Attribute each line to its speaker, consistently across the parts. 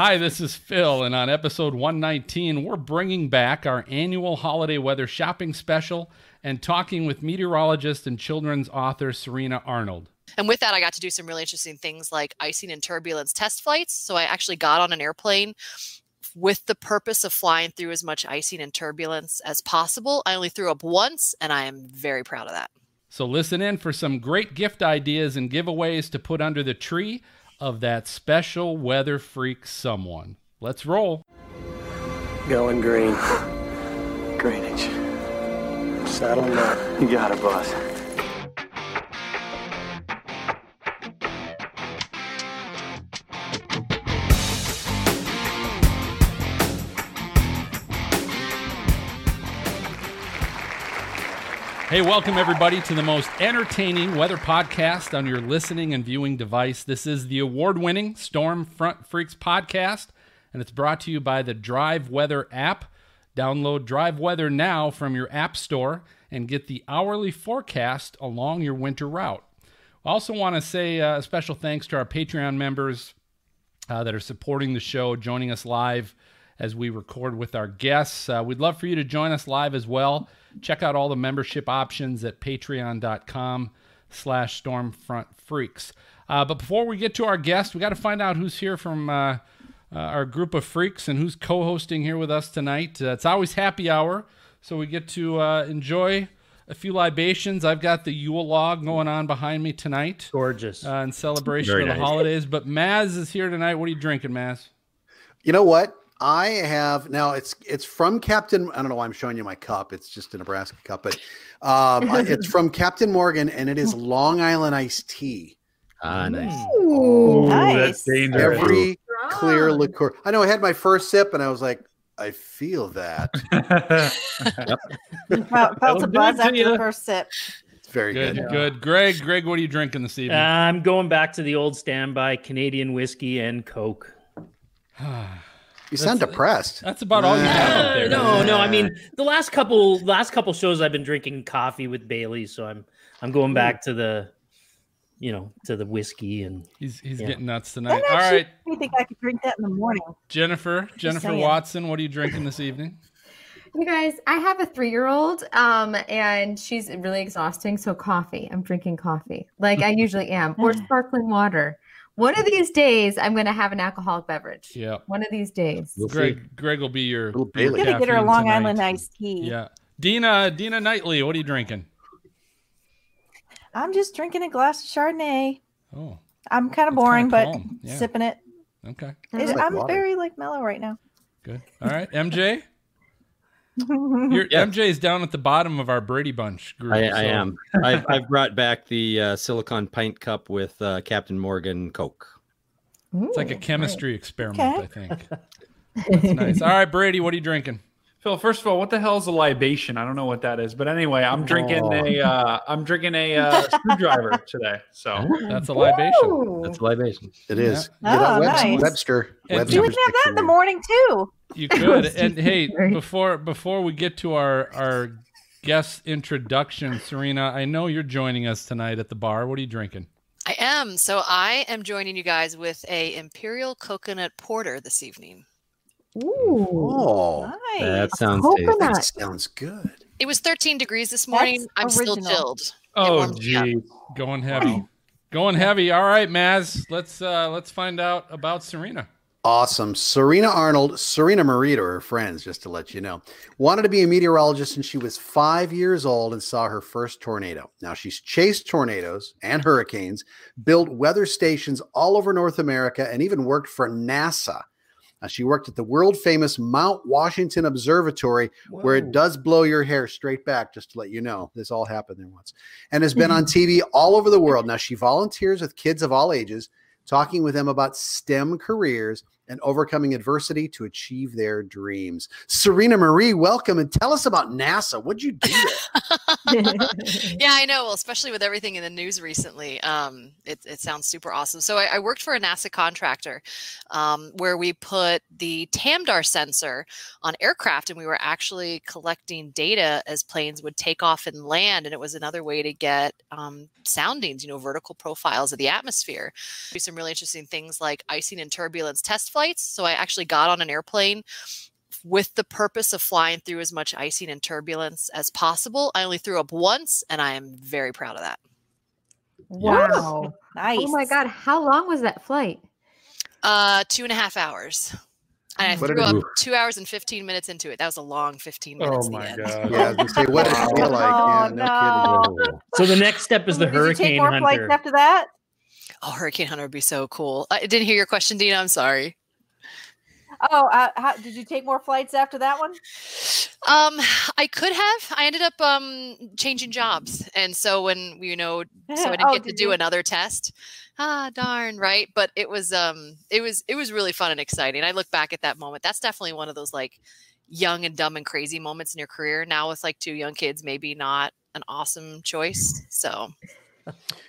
Speaker 1: Hi, this is Phil, and on episode 119, we're bringing back our annual holiday weather shopping special and talking with meteorologist and children's author Serena Arnold.
Speaker 2: And with that, I got to do some really interesting things like icing and turbulence test flights. So I actually got on an airplane with the purpose of flying through as much icing and turbulence as possible. I only threw up once, and I am very proud of that.
Speaker 1: So listen in for some great gift ideas and giveaways to put under the tree of that special weather freak someone. Let's roll.
Speaker 3: Going green. Greenwich. Saddle up. You got it, boss.
Speaker 1: Hey, welcome everybody to the most entertaining weather podcast on your listening and viewing device. This is the award winning Storm Front Freaks podcast, and it's brought to you by the Drive Weather app. Download Drive Weather now from your app store and get the hourly forecast along your winter route. I also want to say uh, a special thanks to our Patreon members uh, that are supporting the show, joining us live as we record with our guests. Uh, we'd love for you to join us live as well. Check out all the membership options at patreon.com slash stormfront freaks. Uh, but before we get to our guest, we got to find out who's here from uh, uh, our group of freaks and who's co-hosting here with us tonight. Uh, it's always happy hour, so we get to uh, enjoy a few libations. I've got the Yule log going on behind me tonight.
Speaker 4: Gorgeous.
Speaker 1: Uh, in celebration
Speaker 4: Very
Speaker 1: of the
Speaker 4: nice.
Speaker 1: holidays. But Maz is here tonight. What are you drinking, Maz?
Speaker 5: You know what? I have now. It's it's from Captain. I don't know why I'm showing you my cup. It's just a Nebraska cup, but um, it's from Captain Morgan, and it is Long Island iced tea.
Speaker 4: Ah, nice.
Speaker 6: Ooh,
Speaker 4: that's
Speaker 6: nice.
Speaker 4: dangerous.
Speaker 5: Every clear liqueur. I know. I had my first sip, and I was like, I feel that.
Speaker 6: Felt, felt a buzz after
Speaker 4: ya.
Speaker 6: the first sip.
Speaker 5: It's very
Speaker 1: Good,
Speaker 5: good.
Speaker 1: good. Greg, Greg, what are you drinking this evening?
Speaker 4: I'm going back to the old standby Canadian whiskey and Coke.
Speaker 5: You sound
Speaker 1: That's-
Speaker 5: depressed.
Speaker 1: That's about all you have
Speaker 4: Uh,
Speaker 1: up there.
Speaker 4: no, no. I mean, the last couple last couple shows I've been drinking coffee with Bailey, so I'm I'm going back to the, you know, to the whiskey and
Speaker 1: He's he's
Speaker 4: Yeah.
Speaker 1: getting nuts tonight. All
Speaker 6: actually
Speaker 1: right,
Speaker 6: made me think I could drink that in the morning.
Speaker 1: Jennifer, Jennifer. Watson, what are you drinking this evening?
Speaker 7: You guys, I have a three-year-old, um, and she's really exhausting. So coffee. I'm drinking coffee, like I usually am, or sparkling water. One of these days, I'm going to have an alcoholic beverage.
Speaker 1: Yeah,
Speaker 7: One of these days.
Speaker 4: we'll see.
Speaker 1: Greg, Greg will be your.
Speaker 5: Little
Speaker 1: be.
Speaker 6: I'm gonna get her a Long
Speaker 1: tonight.
Speaker 6: Island iced tea.
Speaker 1: Yeah, Dina, Dina Knightley, what are you drinking?
Speaker 6: I'm just drinking a glass of Chardonnay.
Speaker 1: Oh,
Speaker 6: I'm kind of boring,
Speaker 1: kinda
Speaker 6: but
Speaker 1: yeah.
Speaker 6: sipping it.
Speaker 1: okay,
Speaker 6: It-
Speaker 5: like
Speaker 6: I'm
Speaker 5: water.
Speaker 6: very like mellow right now.
Speaker 1: good. All right, MJ, Your
Speaker 8: Yeah.
Speaker 1: MJ is down at the bottom of our Brady Bunch group.
Speaker 8: I, I
Speaker 1: so-
Speaker 8: am. I've, I've brought back the uh, silicon pint cup with uh, Captain Morgan Coke.
Speaker 1: It's like a
Speaker 7: Ooh,
Speaker 1: chemistry experiment,
Speaker 6: Okay.
Speaker 1: I think. That's nice. All right, Brady, what are you drinking?
Speaker 9: Phil, first of all, what the hell is a libation? I don't know what that is, but anyway, I'm drinking
Speaker 5: Oh.
Speaker 9: a uh, I'm drinking a uh, screwdriver today. So
Speaker 1: That's a libation.
Speaker 6: Ooh.
Speaker 8: That's a libation.
Speaker 5: It is.
Speaker 6: Yeah.
Speaker 5: Get out
Speaker 6: Oh,
Speaker 5: Webster.
Speaker 6: nice.
Speaker 5: Webster.
Speaker 1: And-
Speaker 5: Webster's
Speaker 6: You would have that in the morning too.
Speaker 1: You could. and hey, before before we get to our our guest introduction, Serena, I know you're joining us tonight at the bar. What are you drinking?
Speaker 2: I am. So I am joining you guys with a Imperial Coconut Porter this evening.
Speaker 7: Ooh.
Speaker 5: Oh,
Speaker 6: Nice.
Speaker 8: That sounds
Speaker 7: Coconut.
Speaker 5: that sounds good.
Speaker 2: It was 13 degrees this morning.
Speaker 6: That's
Speaker 2: I'm still chilled.
Speaker 9: Oh
Speaker 2: warms me up.
Speaker 9: gee,
Speaker 1: Going heavy. Going heavy. All right, Maz. Let's uh let's find out about Serena.
Speaker 5: Awesome. Serena Arnold, Serena Marita, to her friends, just to let you know, wanted to be a meteorologist since she was five years old and saw her first tornado. Now she's chased tornadoes and hurricanes, built weather stations all over North America, and even worked for NASA. Now, she worked at the world famous Mount Washington Observatory, where it does blow your hair straight back, just to let you know. This all happened there once, and has been on TV all over the world. Now, she volunteers with kids of all ages, talking with them about STEM careers and overcoming adversity to achieve their dreams. Serena Marie, welcome and tell us about NASA. What'd you do
Speaker 2: yeah, I know. Well, especially with everything in the news recently, um, it, it sounds super awesome. So I, I worked for a NASA contractor um, where we put the TAMDAR sensor on aircraft, and we were actually collecting data as planes would take off and land. And it was another way to get um, soundings, you know, vertical profiles of the atmosphere. Do some really interesting things like icing and turbulence test flights. So I actually got on an airplane with the purpose of flying through as much icing and turbulence as possible. I only threw up once, and I am very proud of that.
Speaker 7: Wow.
Speaker 6: Nice.
Speaker 7: Oh my God. How long was that flight?
Speaker 2: Uh, two and a half hours. And I
Speaker 5: What
Speaker 2: threw up
Speaker 5: do?
Speaker 2: two hours and 15 minutes into it. That was a long 15
Speaker 9: Oh
Speaker 2: minutes. in the
Speaker 9: my
Speaker 2: end.
Speaker 9: god.
Speaker 5: Yeah, I say, what did it feel like?
Speaker 6: Oh,
Speaker 5: Yeah, no kidding.
Speaker 4: So the next step is the
Speaker 6: Did you take more
Speaker 4: hunter.
Speaker 6: flights after that?
Speaker 2: Oh, Hurricane Hunter would be so cool. I didn't hear your question, Dina. I'm sorry.
Speaker 6: Oh, uh, how, did you take more flights after that one?
Speaker 2: Um, I could have. I ended up um changing jobs, and so when you know, so I didn't
Speaker 6: Oh,
Speaker 2: get to do
Speaker 6: you?
Speaker 2: another test. Ah, darn, right? But it was um, it was it was really fun and exciting. I look back at that moment. That's definitely one of those like young and dumb and crazy moments in your career. Now with like two young kids, maybe not an awesome choice. So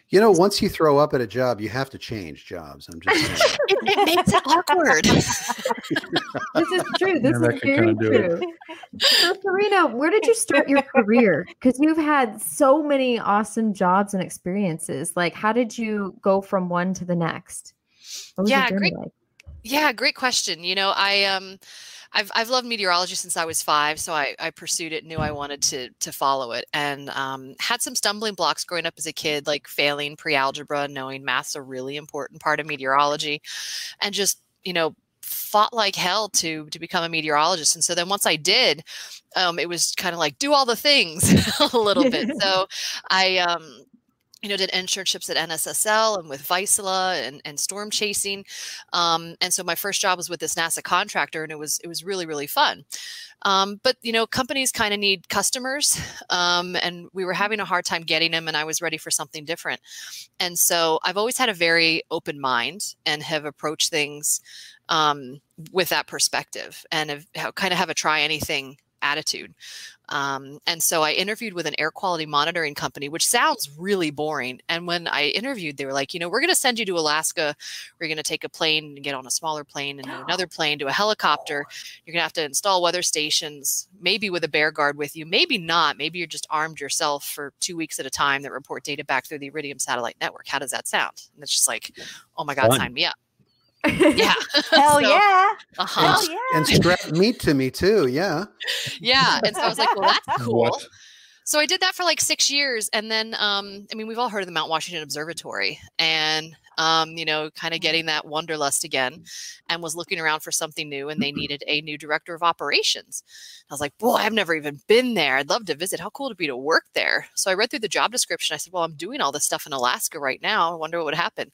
Speaker 5: You know, once you throw up at a job, you have to change jobs. I'm just saying.
Speaker 2: it, it makes it awkward.
Speaker 7: This is true. This
Speaker 9: Yeah, that
Speaker 7: is
Speaker 9: could
Speaker 7: very
Speaker 9: kinda
Speaker 7: true. So, Serena, where did you start your career? Because you've had so many awesome jobs and experiences. Like, how did you go from one to the next? What was your
Speaker 2: Yeah,
Speaker 7: journey
Speaker 2: great-
Speaker 7: like?
Speaker 2: Yeah, great question. You know, I um I've I've loved meteorology since I was five, so I, I pursued it, knew I wanted to to follow it, and um, had some stumbling blocks growing up as a kid, like failing pre-algebra, knowing math's a really important part of meteorology, and just you know fought like hell to to become a meteorologist. And so then once I did, um, it was kind of like do all the things a little bit. So I um you know, did internships at NSSL and with Vaisala and, and storm chasing. Um, and so my first job was with this NASA contractor and it was, it was really, really fun. Um, but you know, companies kind of need customers. Um, and we were having a hard time getting them and I was ready for something different. And so I've always had a very open mind and have approached things um, with that perspective and have, have kind of have a try anything attitude. Um, and so I interviewed with an air quality monitoring company, which sounds really boring. And when I interviewed, they were like, you know, we're going to send you to Alaska. We're going to take a plane and get on a smaller plane and another plane to a helicopter. You're going to have to install weather stations, maybe with a bear guard with you, maybe not. Maybe you're just armed yourself for two weeks at a time that report data back through the Iridium satellite network. How does that sound? And it's just like, oh my God,
Speaker 8: Fun.
Speaker 2: sign me up. Yeah.
Speaker 6: Hell
Speaker 2: So,
Speaker 6: yeah.
Speaker 2: Uh-huh.
Speaker 6: Hell yeah.
Speaker 5: and strap meat to me too. Yeah.
Speaker 2: yeah and so i was like well that's cool
Speaker 9: What?
Speaker 2: so i did that for like six years and then um i mean we've all heard of the mount washington observatory and um you know kind of getting that wanderlust again and was looking around for something new and they needed a new director of operations i was like boy i've never even been there i'd love to visit how cool would it be to work there so i read through the job description i said well i'm doing all this stuff in alaska right now i wonder what would happen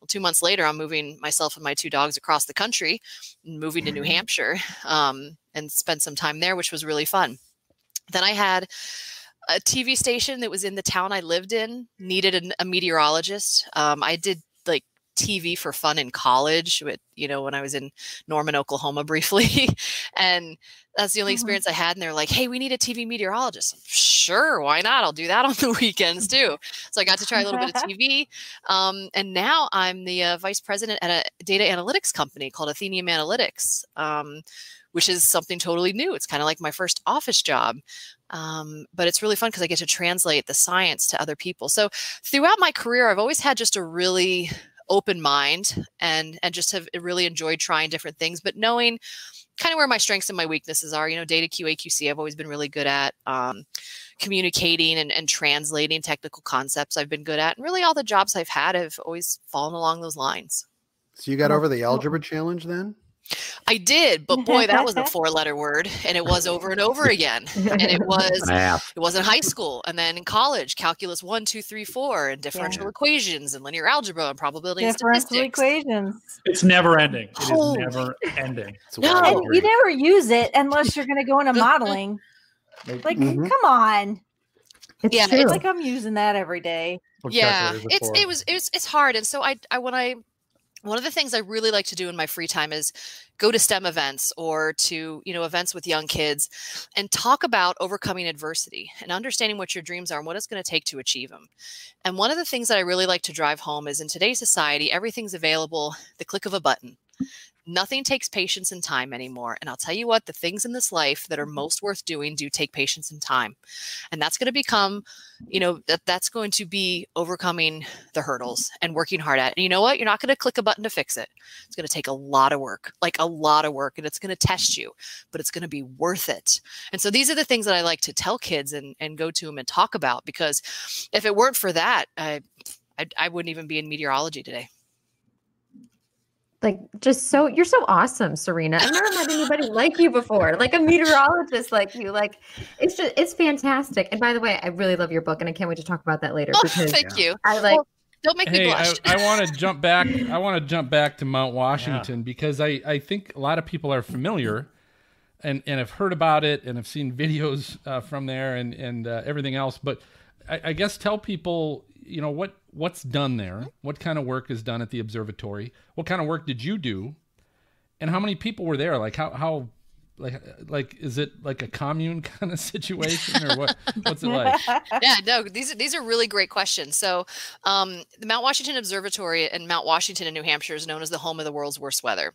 Speaker 2: well, two months later, I'm moving myself and my two dogs across the country, moving to New Hampshire, um, and spent some time there, which was really fun. Then I had a TV station that was in the town I lived in, needed an, a meteorologist. Um, I did like TV for fun in college, with, you know, when I was in Norman, Oklahoma briefly. and that's the only
Speaker 6: Mhm.
Speaker 2: experience I had. And they're like, hey, we need a TV meteorologist. I'm, sure, why not? I'll do that on the weekends too. So I got to try a little bit of TV. Um, and now I'm the uh, vice president at a data analytics company called Athenium Analytics, um, which is something totally new. It's kind of like my first office job. Um, but it's really fun because I get to translate the science to other people. So throughout my career, I've always had just a really open mind and and just have really enjoyed trying different things, but knowing kind of where my strengths and my weaknesses are. You know, data QA QC I've always been really good at. Um, communicating and, and translating technical concepts I've been good at. And really all the jobs I've had have always fallen along those lines.
Speaker 5: So you got over the algebra challenge then?
Speaker 2: I did, but boy, that was a four letter word and it was over and over again. And it was
Speaker 8: Math.
Speaker 2: it was in high school and then in college, calculus one, two, three, four, and differential
Speaker 5: Yeah.
Speaker 2: equations and linear algebra and probability and
Speaker 6: Differential
Speaker 2: statistics.
Speaker 6: equations.
Speaker 9: It's never ending. It is
Speaker 2: Holy.
Speaker 9: never ending.
Speaker 2: No.
Speaker 6: And you never use it unless you're going to go into modeling.
Speaker 9: Like,
Speaker 6: Like,
Speaker 5: Mhm.
Speaker 6: come on.
Speaker 7: It's
Speaker 2: Yeah,
Speaker 7: true.
Speaker 2: it's
Speaker 6: Like I'm using that every day.
Speaker 9: what's
Speaker 2: yeah it's it was it's it's hard and so i i when i one of the things i really like to do in my free time is go to stem events or to you know events with young kids and talk about overcoming adversity and understanding what your dreams are and what it's going to take to achieve them and one of the things that i really like to drive home is in today's society everything's available the click of a button Nothing takes patience and time anymore. And I'll tell you what, the things in this life that are mm-hmm. most worth doing do take patience and time. And that's going to become, you know, that that's going to be overcoming the hurdles and working hard at. it. And you know what? You're not going to click a button to fix it. It's going to take a lot of work, like a lot of work, and it's going to test you, but it's going to be worth it. And so these are the things that I like to tell kids and, and go to them and talk about because if it weren't for that, I, I, I wouldn't even be in meteorology today.
Speaker 7: Like just so you're so awesome, Serena. I've never met anybody like you before, like a meteorologist like you. Like it's just it's fantastic. And by the way, I really love your book, and I can't wait to talk about that later.
Speaker 2: Oh, thank you.
Speaker 7: I like
Speaker 2: Well, don't make me
Speaker 1: Hey, I,
Speaker 2: blush.
Speaker 1: I want to jump back. I want to jump back to Mount Washington because I, I think a lot of people are familiar and, and have heard about it and have seen videos uh, from there and, and uh, everything else. But I, I guess tell people, you know, what what's done there, what kind of work is done at the observatory, what kind of work did you do, and how many people were there? Like how how like like is it like a commune kind of situation or what what's it like?
Speaker 2: yeah, no, these are these are really great questions. So, um, the Mount Washington Observatory in Mount Washington in New Hampshire is known as the home of the world's worst weather.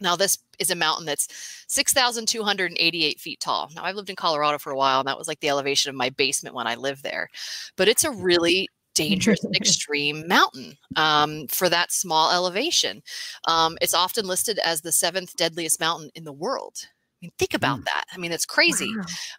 Speaker 2: Now, this is a mountain that's 6,288 feet tall. Now, I've lived in Colorado for a while, and that was like the elevation of my basement when I lived there. But it's a really dangerous and extreme mountain um, for that small elevation. Um, it's often listed as the seventh deadliest mountain in the world. I mean, think about that. I mean, it's crazy.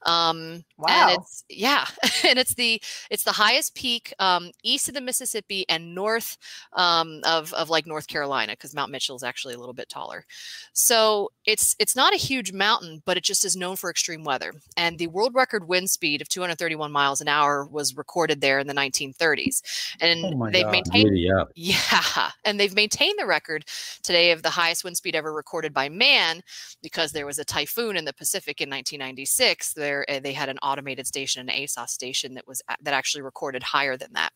Speaker 2: Um,
Speaker 6: Wow.
Speaker 2: And it's yeah, and it's the it's the highest peak um, east of the Mississippi and north um, of of like North Carolina because Mount Mitchell is actually a little bit taller. So it's it's not a huge mountain, but it just is known for extreme weather. And the world record wind speed of 231 miles an hour was recorded there in the 1930s, and
Speaker 8: Oh
Speaker 2: they've
Speaker 8: God.
Speaker 2: maintained
Speaker 8: Giddy up.
Speaker 2: yeah, and they've maintained the record today of the highest wind speed ever recorded by man because there was a typhoon in the Pacific in 1996. There, they had an automated station, an ASOS station that was that actually recorded higher than that.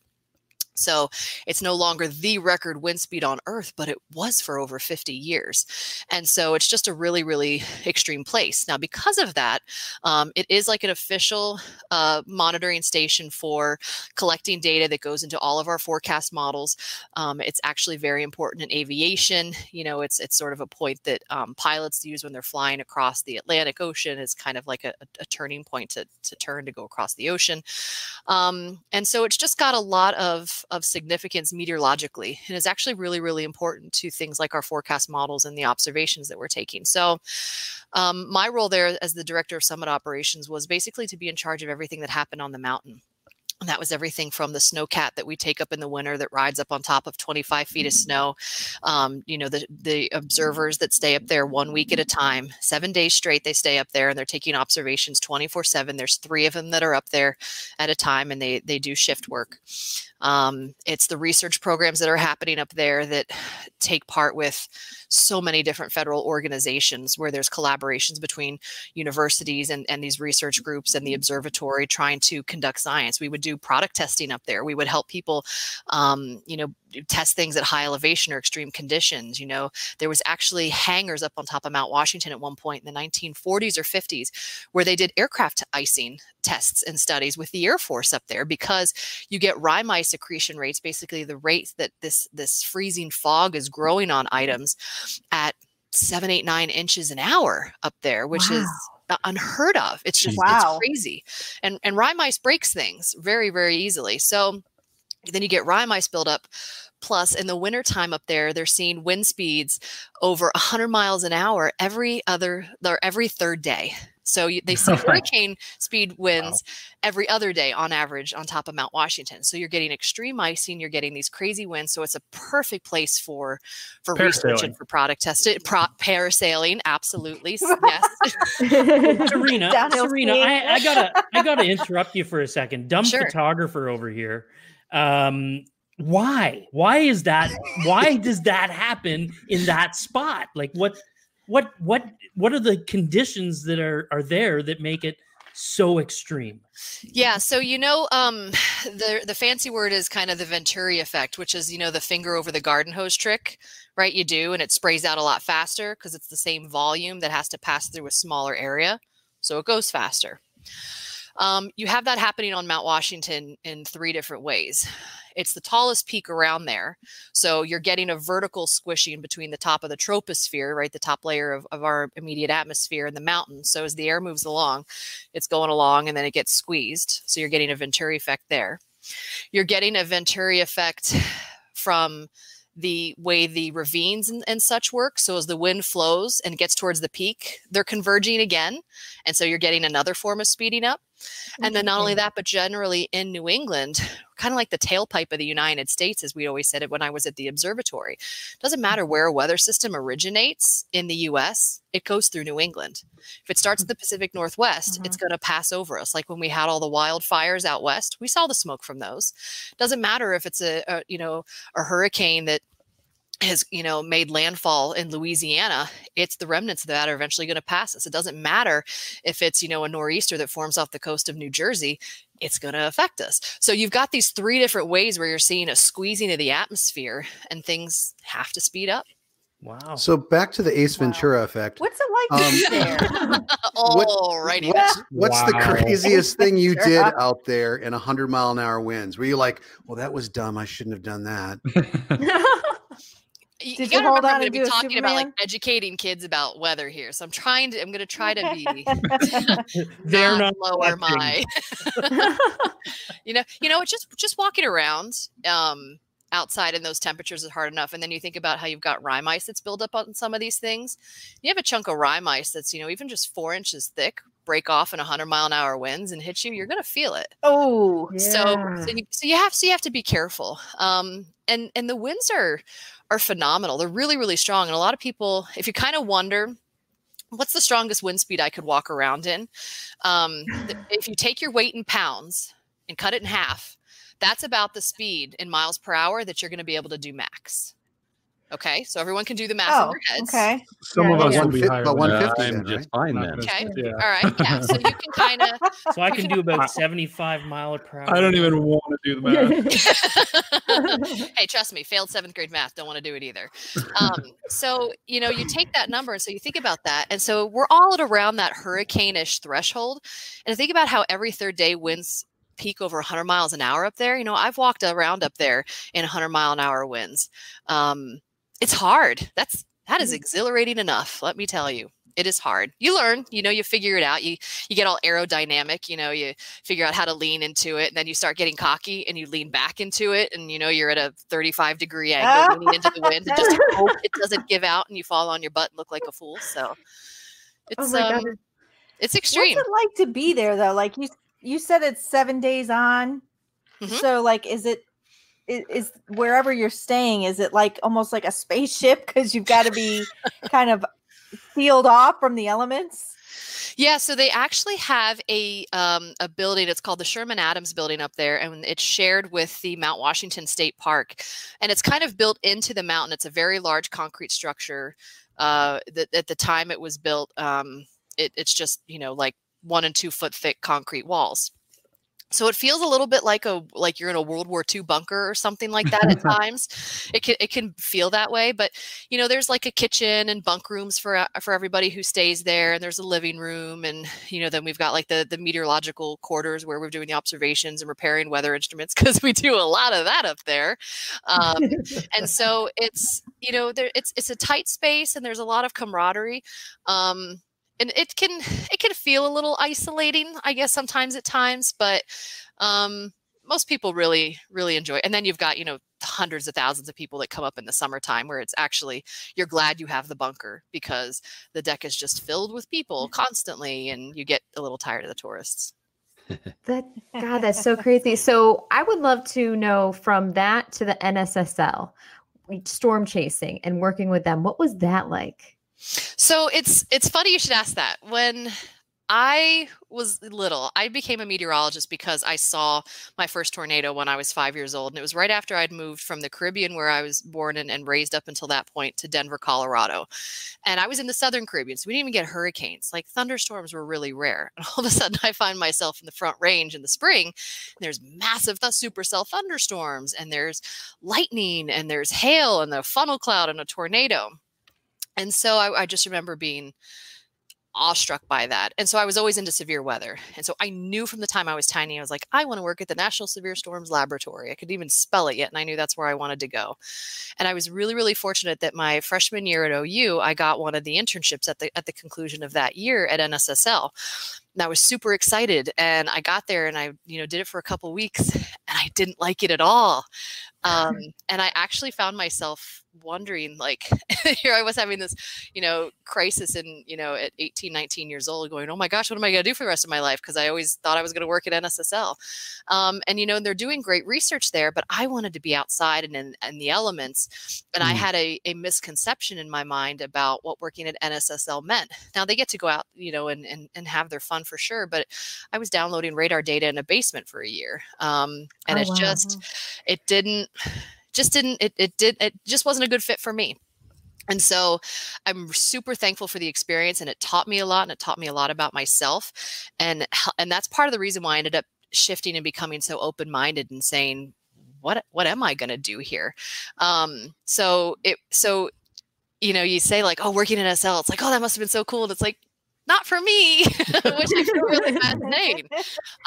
Speaker 2: So it's no longer the record wind speed on Earth, but it was for over 50 years. And so it's just a really, really extreme place. Now, because of that, um, it is like an official uh, monitoring station for collecting data that goes into all of our forecast models. Um, it's actually very important in aviation. You know, it's it's sort of a point that um, pilots use when they're flying across the Atlantic Ocean. It's kind of like a, a- turning point to, to turn to go across the ocean. Um, and so it's just got a lot of, of significance meteorologically and is actually really, really important to things like our forecast models and the observations that we're taking. So um, my role there as the director of summit operations was basically to be in charge of everything that happened on the mountain. And that was everything from the snowcat that we take up in the winter that rides up on top of 25 feet of snow. Um, you know, the, the observers that stay up there one week at a time, seven days straight, they stay up there and they're taking observations 24 7. There's three of them that are up there at a time and they, they do shift work. Um, it's the research programs that are happening up there that take part with so many different federal organizations where there's collaborations between universities and, and these research groups and the observatory trying to conduct science. We would do product testing up there. We would help people, um, you know, test things at high elevation or extreme conditions. You know, there was actually hangars up on top of Mount Washington at one point in the 1940s or 50s where they did aircraft icing tests and studies with the Air Force up there because you get rime ice accretion rates, basically the rates that this this freezing fog is growing on items at seven, eight, nine inches an hour up there, which is uh, unheard of. It's just
Speaker 6: Wow.
Speaker 2: it's crazy. And and rime ice breaks things very, very easily. So then you get rime ice buildup. Plus, in the wintertime up there, they're seeing wind speeds over 100 miles an hour every other or every third day. So you, they see hurricane speed winds every other day on average on top of Mount Washington. So you're getting extreme icing, you're getting these crazy winds. So it's a perfect place for for research and for product testing. Pro, parasailing, absolutely. Yes.
Speaker 4: Serena,
Speaker 6: Downhill
Speaker 4: Serena. I, I gotta, I gotta interrupt you for a second. Dumb
Speaker 2: Sure.
Speaker 4: photographer over here. Um, why? Why is that? Why does that happen in that spot? Like, what, what, what, what are the conditions that are are there that make it so extreme?
Speaker 2: Yeah, so you know, um, the the fancy word is kind of the Venturi effect, which is you know the finger over the garden hose trick, right? You do, and it sprays out a lot faster because it's the same volume that has to pass through a smaller area, so it goes faster. Um, you have that happening on Mount Washington in three different ways. It's the tallest peak around there. So you're getting a vertical squishing between the top of the troposphere, right? The top layer of, of our immediate atmosphere and the mountain. So as the air moves along, it's going along and then it gets squeezed. So you're getting a Venturi effect there. You're getting a Venturi effect from the way the ravines and, and, such work. So as the wind flows and gets towards the peak, they're converging again. And so you're getting another form of speeding up. And then not only that, but generally in New England, kind of like the tailpipe of the United States, as we always said it when I was at the observatory. Doesn't matter where a weather system originates in the US, it goes through New England. If it starts in the Pacific Northwest, mm-hmm. it's going to pass over us. Like when we had all the wildfires out west, we saw the smoke from those. Doesn't matter if it's a, a you know a hurricane that has you know made landfall in Louisiana, it's the remnants of that are eventually going to pass us. It doesn't matter if it's you know a nor'easter that forms off the coast of New Jersey, it's going to affect us. So you've got these three different ways where you're seeing a squeezing of the atmosphere, and things have to speed up.
Speaker 4: Wow.
Speaker 5: So back to the Ace Ventura wow. effect.
Speaker 6: What's it like um, there?
Speaker 2: All righty.
Speaker 5: What's, what's wow. the craziest thing you did out there in 100 mile an hour winds? Were you like, well, that was dumb. I shouldn't have done that?
Speaker 2: you, Did you, you hold on I'm going to be talking about like educating kids about weather here. So I'm trying to, I'm going to try to be
Speaker 4: they're not,
Speaker 2: not lower my, you know, you know, it's just, just walking around, um, outside in those temperatures is hard enough. And then you think about how you've got rime ice that's built up on some of these things. You have a chunk of rime ice that's, you know, even just four inches thick, break off in 100 mile an hour winds and hit you, you're going to feel it.
Speaker 6: Oh,
Speaker 2: yeah. so so you, so you have so you have to be careful. Um, and and the winds are are phenomenal. They're really, really strong. And a lot of people, if you kind of wonder, what's the strongest wind speed I could walk around in? Um, if you take your weight in pounds and cut it in half, that's about the speed in miles per hour that you're going to be able to do max. Okay, so everyone can do the math oh, in their heads.
Speaker 6: Okay.
Speaker 9: Some yeah, of us yeah. will be higher.
Speaker 5: But 150
Speaker 8: I'm then, just right? fine then.
Speaker 2: Okay. Yeah. All right. Yeah. So you can kind of.
Speaker 4: So I can do about 75 mile per hour.
Speaker 9: I don't even want to do the
Speaker 2: math. hey, trust me, failed seventh grade math. Don't want to do it either. Um, so you know, you take that number, and so you think about that, and so we're all at around that hurricane-ish threshold, and think about how every third day winds peak over 100 miles an hour up there. You know, I've walked around up there in 100 mile an hour winds. Um, it's hard. That's that is mm. exhilarating enough, let me tell you. It is hard. You learn, you know, you figure it out. You you get all aerodynamic, you know, you figure out how to lean into it, and then you start getting cocky and you lean back into it, and you know you're at a 35 degree angle leaning into the wind and just hope it doesn't give out and you fall on your butt and look like a fool. So
Speaker 6: oh
Speaker 2: it's oh um, it's extreme.
Speaker 6: What's it like to be there though? Like you you said it's seven days on. Mm-hmm. So like is it is, is wherever you're staying is it like almost like a spaceship because you've got to be kind of sealed off from the elements
Speaker 2: yeah, so they actually have a um, a building. It's called the Sherman Adams Building up there, and it's shared with the Mount Washington State Park, and it's kind of built into the mountain. It's a very large concrete structure. Uh, that at the time it was built, um, it, it's just you know like one and two foot thick concrete walls. So it feels a little bit like a like you're in a World War II bunker or something like that at times. It can it can feel that way, but you know, there's like a kitchen and bunk rooms for uh, for everybody who stays there, and there's a living room, and you know, then we've got like the the meteorological quarters where we're doing the observations and repairing weather instruments because we do a lot of that up there. Um, and so it's you know, there it's it's a tight space and there's a lot of camaraderie. Um, and it can it can feel a little isolating i guess sometimes at times but um, most people really really enjoy it. and then you've got you know hundreds of thousands of people that come up in the summertime where it's actually you're glad you have the bunker because the deck is just filled with people constantly and you get a little tired of the tourists.
Speaker 7: That god that's so crazy. So i would love to know from that to the nssl storm chasing and working with them what was that like
Speaker 2: so it's it's funny you should ask that. When I was little, I became a meteorologist because I saw my first tornado when I was five years old. And it was right after I'd moved from the Caribbean, where I was born and, and raised up until that point, to Denver, Colorado. And I was in the southern Caribbean, so we didn't even get hurricanes. Like thunderstorms were really rare. And all of a sudden, I find myself in the front range in the spring. there's massive th- supercell thunderstorms, and there's lightning, and there's hail, and a funnel cloud, and a tornado and so I, I just remember being awestruck by that. And so I was always into severe weather. And so I knew from the time I was tiny, I was like, I want to work at the National Severe Storms Laboratory. I couldn't even spell it yet. And I knew that's where I wanted to go. And I was really, really fortunate that my freshman year at OU, I got one of the internships at the at the conclusion of that year at NSSL. And I was super excited. And I got there and I, you know, did it for a couple weeks and I didn't like it at all. Um, and I actually found myself wondering like here i was having this you know crisis in you know at 18 19 years old going oh my gosh what am i going to do for the rest of my life because i always thought i was going to work at nssl um, and you know they're doing great research there but i wanted to be outside and in, in the elements and mm. i had a, a misconception in my mind about what working at nssl meant now they get to go out you know and, and, and have their fun for sure but i was downloading radar data in a basement for a year um, and oh, it wow. just it didn't just didn't it, it did it just wasn't a good fit for me. And so i'm super thankful for the experience and it taught me a lot and it taught me a lot about myself. And and that's part of the reason why i ended up shifting and becoming so open-minded and saying what what am i going to do here? Um so it so you know you say like oh working in sl it's like oh that must have been so cool. And it's like not for me, which I feel really fascinating.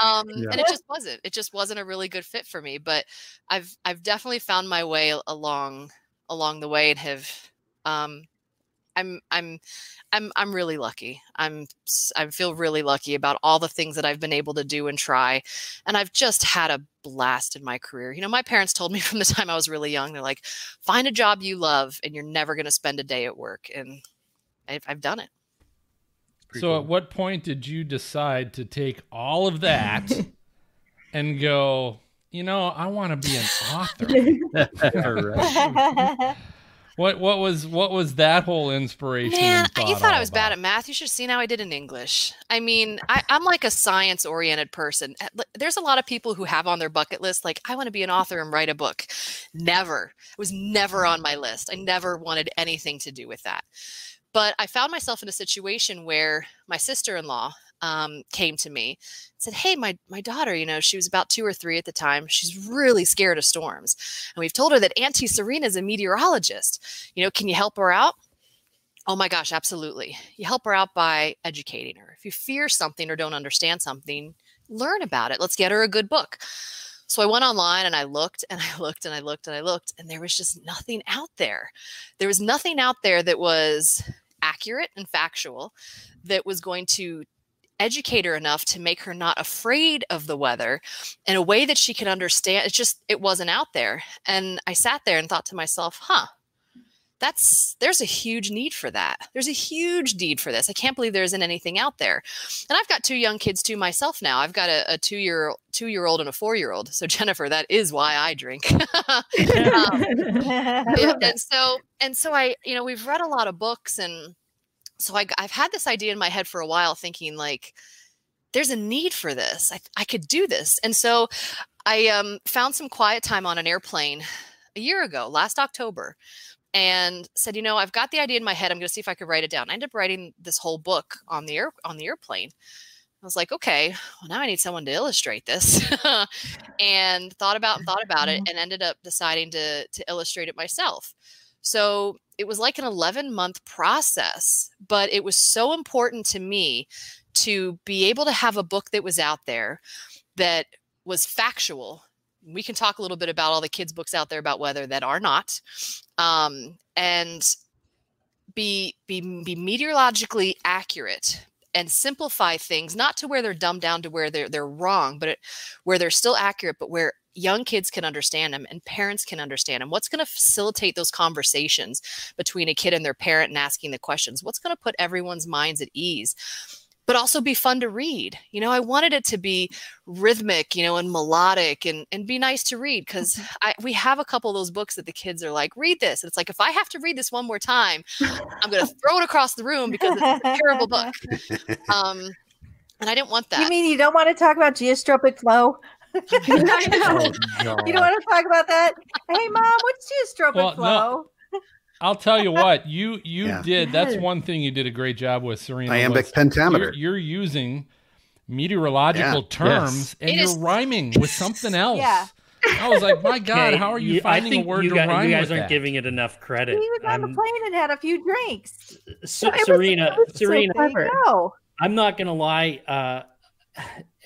Speaker 2: Um, yeah. And it just wasn't. It just wasn't a really good fit for me. But I've I've definitely found my way along along the way and have. Um, I'm I'm I'm I'm really lucky. I'm I feel really lucky about all the things that I've been able to do and try, and I've just had a blast in my career. You know, my parents told me from the time I was really young, they're like, find a job you love, and you're never going to spend a day at work, and I've, I've done it
Speaker 1: so cool. at what point did you decide to take all of that and go, you know, I want to be an author? what what was what was that whole inspiration?
Speaker 2: Man, thought you thought I was about? bad at math. You should have seen how I did in English. I mean, I, I'm like a science oriented person. Eh, there's a lot of people who have on their bucket list, like, I want to be an author and write a book. Never. It was never on my list. I never wanted anything to do with that. But I found myself in a situation where my sister in law um, came to me said, Hey, my, my daughter, you know, she was about two or three at the time. She's really scared of storms. And we've told her that Auntie Serena is a meteorologist. You know, can you help her out? Oh my gosh, absolutely. You help her out by educating her. If you fear something or don't understand something, learn about it. Let's get her a good book. So I went online and I looked and I looked and I looked and I looked, and there was just nothing out there. There was nothing out there that was accurate and factual that was going to educate her enough to make her not afraid of the weather in a way that she could understand. It just it wasn't out there. And I sat there and thought to myself, huh, that's there's a huge need for that. There's a huge need for this. I can't believe there isn't anything out there. And i've got two young kids too myself now. I've got a, a two year two year old and a four year old so jennifer that is why i drink. Um, and so and so i you know we've read a lot of books and so I, i've had this idea in my head for a while thinking like there's a need for this. I, I could do this. And so i um, found some quiet time on an airplane a year ago last october and said, you know, I've got the idea in my head. I'm going to see if I could write it down. I ended up writing this whole book on the air on the airplane. I was like, okay, well now I need someone to illustrate this, and thought about and thought about it, mm-hmm. and ended up deciding to to illustrate it myself. So it was like an 11 month process, but it was so important to me to be able to have a book that was out there that was factual we can talk a little bit about all the kids books out there about weather that are not um, and be be be meteorologically accurate and simplify things not to where they're dumbed down to where they're they're wrong but it, where they're still accurate but where young kids can understand them and parents can understand them what's going to facilitate those conversations between a kid and their parent and asking the questions? What's going to put everyone's minds at ease but also be fun to read. You know, I wanted it to be rhythmic, you know, and melodic and, and be nice to read because mm-hmm. we have a couple of those books that the kids are like, read this. And it's like, if I have to read this one more time, I'm going to throw it across the room because it's a terrible book. Um, and I didn't want that.
Speaker 6: You mean you don't want to talk about geostrophic flow? I know. Oh, you don't want to talk about that? Hey, mom, what's geostrophic well, flow? No.
Speaker 1: I'll tell you what you you yeah. did. That's one thing you did a great job with, Serena.
Speaker 5: Iambic pentameter.
Speaker 1: You're, you're, using meteorological yeah. terms yes. and it you're is... rhyming with something else.
Speaker 6: Yeah.
Speaker 1: I was like, my God,
Speaker 4: Okay,
Speaker 1: how are you,
Speaker 4: I
Speaker 1: finding a
Speaker 4: think
Speaker 1: word
Speaker 4: you
Speaker 1: to
Speaker 4: guys,
Speaker 1: rhyme
Speaker 4: you guys
Speaker 1: with
Speaker 4: aren't
Speaker 1: that?
Speaker 4: giving it enough credit.
Speaker 6: He was on the
Speaker 4: I'm-
Speaker 6: plane and had a few drinks.
Speaker 4: Se-
Speaker 7: It was-
Speaker 4: Serena,
Speaker 7: it was
Speaker 4: Serena,
Speaker 6: There
Speaker 7: clever.
Speaker 6: you go.
Speaker 4: I'm not gonna lie. Uh,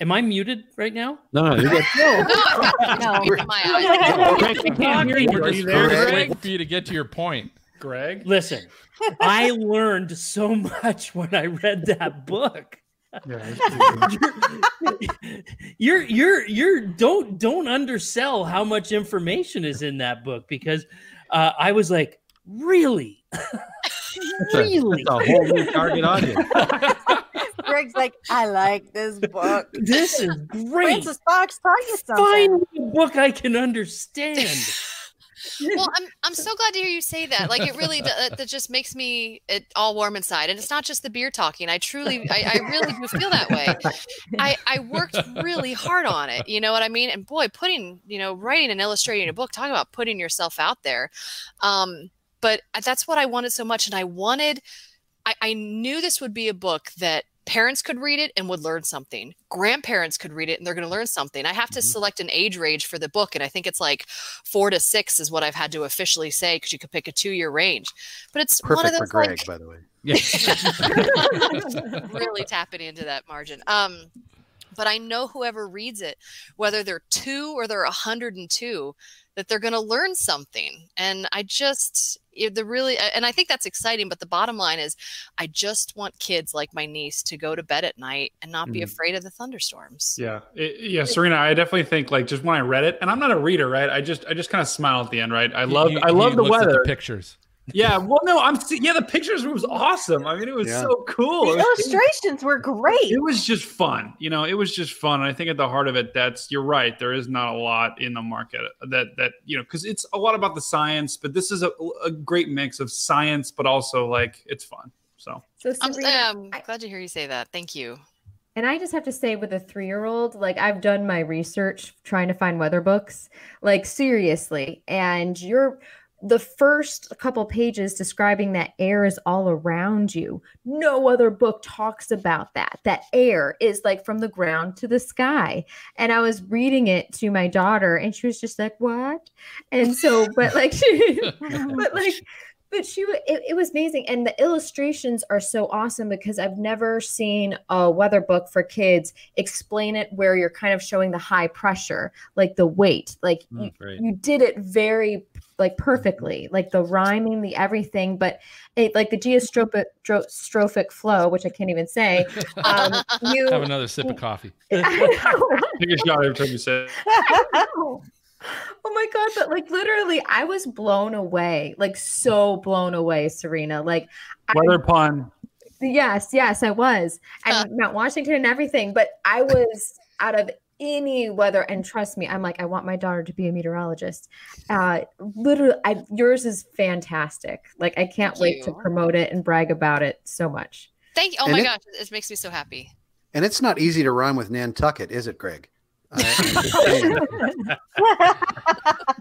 Speaker 4: am I muted right now?
Speaker 8: No, no, you're good.
Speaker 2: No, I've got
Speaker 6: No.
Speaker 2: no. from my eyes.
Speaker 9: Greg, we can't hear you.
Speaker 1: We're just
Speaker 9: you there,
Speaker 1: we're just
Speaker 9: Greg?
Speaker 1: waiting for you to get to your point.
Speaker 9: Greg?
Speaker 4: Listen, I learned so much when I read that book. you're you're you're don't don't undersell how much information is in that book because uh, I was like, really,
Speaker 8: That's a,
Speaker 4: really,
Speaker 8: that's a whole new target audience.
Speaker 6: Greg's like, I like this book.
Speaker 4: this is great.
Speaker 6: Francis Fox taught you something.
Speaker 4: Find a book I can understand.
Speaker 2: Well I'm, I'm so glad to hear you say that. Like it really that that just makes me it all warm inside. And it's not just the beer talking. I truly i, I really do feel that way. I, I worked really hard on it. You know what i mean? And boy putting you know writing and illustrating a book talking about putting yourself out there. Um but that's what i wanted so much. And i wanted I, I knew this would be a book that parents could read it and would learn something grandparents could read it and they're going to learn something i have to
Speaker 8: Mhm.
Speaker 2: select an age range for the book and i think it's like four to six is what i've had to officially say because you could pick a two year range but it's one of
Speaker 5: Perfect for Greg,
Speaker 2: like
Speaker 5: by the way.
Speaker 2: really tapping into that margin. Um, but I know whoever reads it, whether they're two or they're 102, that they're going to learn something. And I just, the really, and I think that's exciting. But the bottom line is, I just want kids like my niece to go to bed at night and not be
Speaker 9: Mhm.
Speaker 2: afraid of the thunderstorms.
Speaker 9: Yeah, It- yeah, Serena. I definitely think like just when I read it, and I'm not a reader, right? I just I just kind of smile at the end, right? I love I love the
Speaker 1: looks at
Speaker 9: weather.
Speaker 1: pictures.
Speaker 9: Yeah, well, no, I'm yeah. The pictures was awesome. I mean, it was
Speaker 5: Yeah.
Speaker 9: so cool.
Speaker 6: The
Speaker 9: It was-
Speaker 6: illustrations were great.
Speaker 9: it was just fun you know it was just fun and i think at the heart of it that's you're right there is not a lot in the market that that you know because it's a lot about the science but this is a, a great mix of science but also like it's fun so
Speaker 7: So
Speaker 2: I'm, I'm
Speaker 7: um,
Speaker 2: glad to hear you say that. Thank you.
Speaker 7: And I just have to say, with a three year old, like I've done my research trying to find weather books, like seriously. And you're the first couple pages describing that air is all around you. No other book talks about that. That air is like from the ground to the sky. And I was reading it to my daughter, and she was just like, What? And so, but like, she but like, but she it, it was amazing and the illustrations are so awesome because i've never seen a weather book for kids explain it where you're kind of showing the high pressure like the weight like you,
Speaker 8: Mm,
Speaker 7: you did it very like perfectly like the rhyming the everything but it like the geostrophic flow which i can't even say um you
Speaker 1: Have another sip of coffee.
Speaker 9: Take a shot every time you say.
Speaker 7: Oh my god, but like literally I was blown away. Like so blown away, Serena. Like I,
Speaker 9: weather pun
Speaker 7: yes, yes, I was.
Speaker 2: Huh.
Speaker 7: And Mount Washington and everything, but I was out of any weather and trust me, I'm like I want my daughter to be a meteorologist. Uh literally I, yours is fantastic. Like I can't
Speaker 2: Thank
Speaker 7: wait to promote it and brag about it so much.
Speaker 2: Thank you. Oh
Speaker 5: And
Speaker 2: my
Speaker 5: it-
Speaker 2: gosh, it makes me so happy.
Speaker 5: And it's not easy to rhyme with Nantucket, is it, Greg? I- I'm just saying.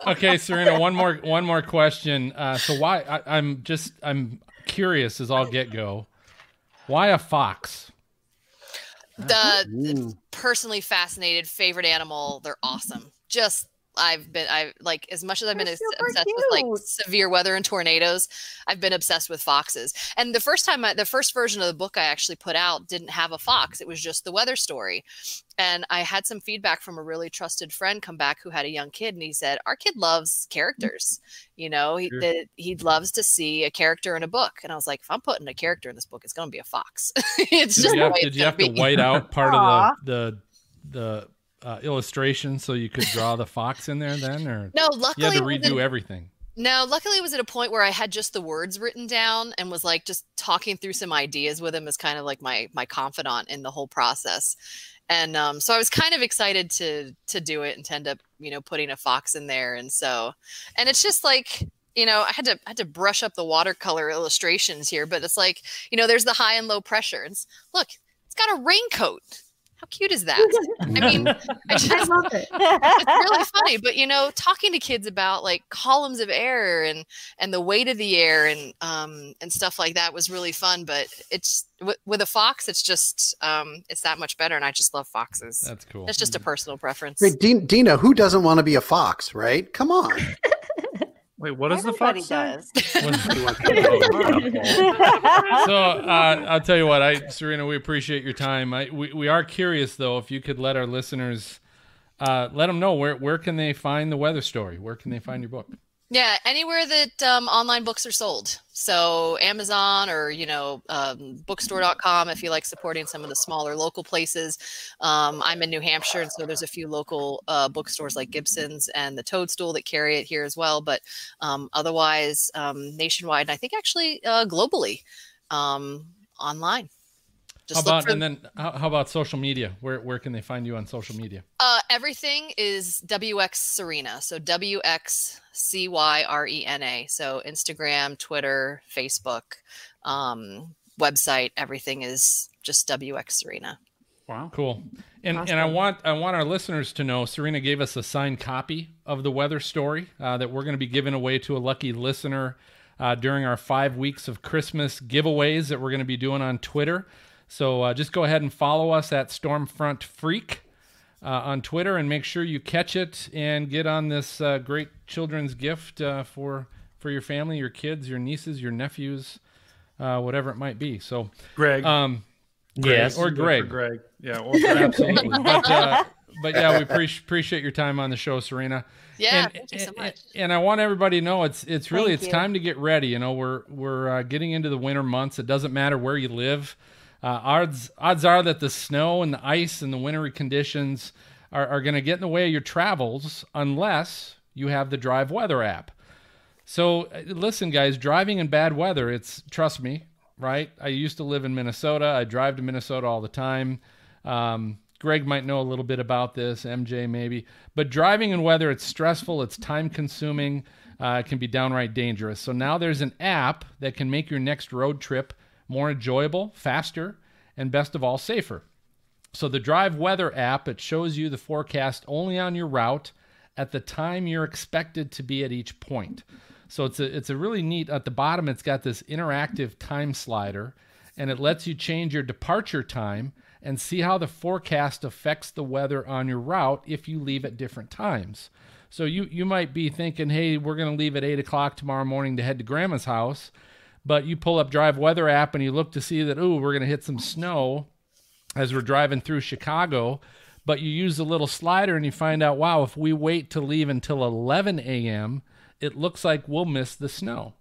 Speaker 1: Okay, Serena, one more one more question. Uh, so why I, I'm just I'm curious as all get go. Why a fox?
Speaker 2: The
Speaker 5: Ooh.
Speaker 2: personally fascinated favorite animal. They're awesome. Just I've been I like as much as I've been
Speaker 6: They're
Speaker 2: ex-
Speaker 6: super
Speaker 2: obsessed with like severe weather and tornadoes. I've been obsessed with foxes. And the first time I, the first version of the book I actually put out didn't have a fox. It was just the weather story. And I had some feedback from a really trusted friend come back who had a young kid and he said, "Our kid loves characters. You know, he
Speaker 8: Sure.
Speaker 2: that he loves to see a character in a book." And I was like, "If I'm putting a character in this book, it's going to be a fox." it's
Speaker 1: Did
Speaker 2: just
Speaker 1: you
Speaker 2: the
Speaker 1: have, did you have
Speaker 2: gonna
Speaker 1: white out part
Speaker 6: Aw.
Speaker 1: of the the the uh, illustration so you could draw the fox in there then, or
Speaker 2: No, Luckily, you
Speaker 1: had to redo everything?
Speaker 2: No, luckily it was at a point where I had just the words written down and was like just talking through some ideas with him as kind of like my my confidant in the whole process. And um, so I was kind of excited to to do it and to end up, you know, putting a fox in there. And so and it's just like you know, I had to I had to brush up the watercolor illustrations here, but it's like, you know, there's the high and low pressure. It's look, it's got a raincoat. How cute is that? I mean, I just
Speaker 7: I love it.
Speaker 2: it's really funny but you know talking to kids about like columns of air and and the weight of the air and um and stuff like that was really fun but it's with, with a fox it's just um it's that much better and i just love foxes
Speaker 1: That's cool.
Speaker 2: it's just a personal preference
Speaker 5: Wait, Dean, Dina, who doesn't want to be a fox, right? Come on.
Speaker 9: Wait, what does the
Speaker 6: Everybody
Speaker 9: fox say?
Speaker 6: does.
Speaker 1: so uh, I'll tell you what, I Serena, we appreciate your time. I, we we are curious though, if you could let our listeners uh, let them know where where can they find the weather story? Where can they find your book?
Speaker 2: Yeah anywhere that um, online books are sold. So amazon or you know um, bookstore.com if you like supporting some of the smaller local places. Um, i'm in new hampshire and so there's a few local uh, bookstores like gibson's and the toadstool that carry it here as well but um, otherwise um, nationwide and i think actually uh, globally um, online just look
Speaker 1: about
Speaker 2: for
Speaker 1: and then how, how about social media? Where where can they find you on social media?
Speaker 2: uh, everything is wx cyrena so wx c y r e n a so instagram twitter facebook um, website everything is just wx cyrena
Speaker 9: Wow.
Speaker 1: Cool. And and I want I want our listeners to know Cyrena gave us a signed copy of the weather story uh, that we're going to be giving away to a lucky listener uh, during our five weeks of Christmas giveaways that we're going to be doing on Twitter. So uh, just go ahead and follow us at Stormfront Freak uh, on Twitter and make sure you catch it and get on this uh, great children's gift uh, for for your family, your kids, your nieces, your nephews, uh, whatever it might be. So,
Speaker 9: Greg.
Speaker 1: um,
Speaker 4: Yes.
Speaker 1: or Greg.
Speaker 9: Greg. Yeah. Or Greg.
Speaker 1: Absolutely. but uh, but yeah, we appreciate appreciate your time on the show, Cyrena.
Speaker 2: yeah
Speaker 1: and,
Speaker 2: thank you so
Speaker 1: and-
Speaker 2: much
Speaker 1: And I want everybody to know it's it's really
Speaker 6: Thank
Speaker 1: it's
Speaker 6: you.
Speaker 1: time to get ready. You know, we're we're uh, getting into the winter months. It doesn't matter where you live. Uh, odds odds are that the snow and the ice and the wintry conditions are, are going to get in the way of your travels unless you have the Drive Weather app. So uh, listen, guys, driving in bad weather, it's trust me, right? I used to live in Minnesota. I drive to Minnesota all the time. Um, Greg might know a little bit about this, MJ maybe. But driving in weather, it's stressful, it's time consuming, uh, it can be downright dangerous. So now there's an app that can make your next road trip more enjoyable, faster, and best of all, safer. So the Drive Weather app, it shows you the forecast only on your route at the time you're expected to be at each point. So it's a it's a really neat at the bottom it's got this interactive time slider and it lets you change your departure time and see how the forecast affects the weather on your route if you leave at different times. So you you might be thinking, hey, we're gonna leave at eight o'clock tomorrow morning to head to grandma's house, but you pull up Drive Weather app and you look to see that, oh, we're gonna hit some snow as we're driving through Chicago, but you use the little slider and you find out, wow, if we wait to leave until 11 a.m., it looks like we'll miss the snow,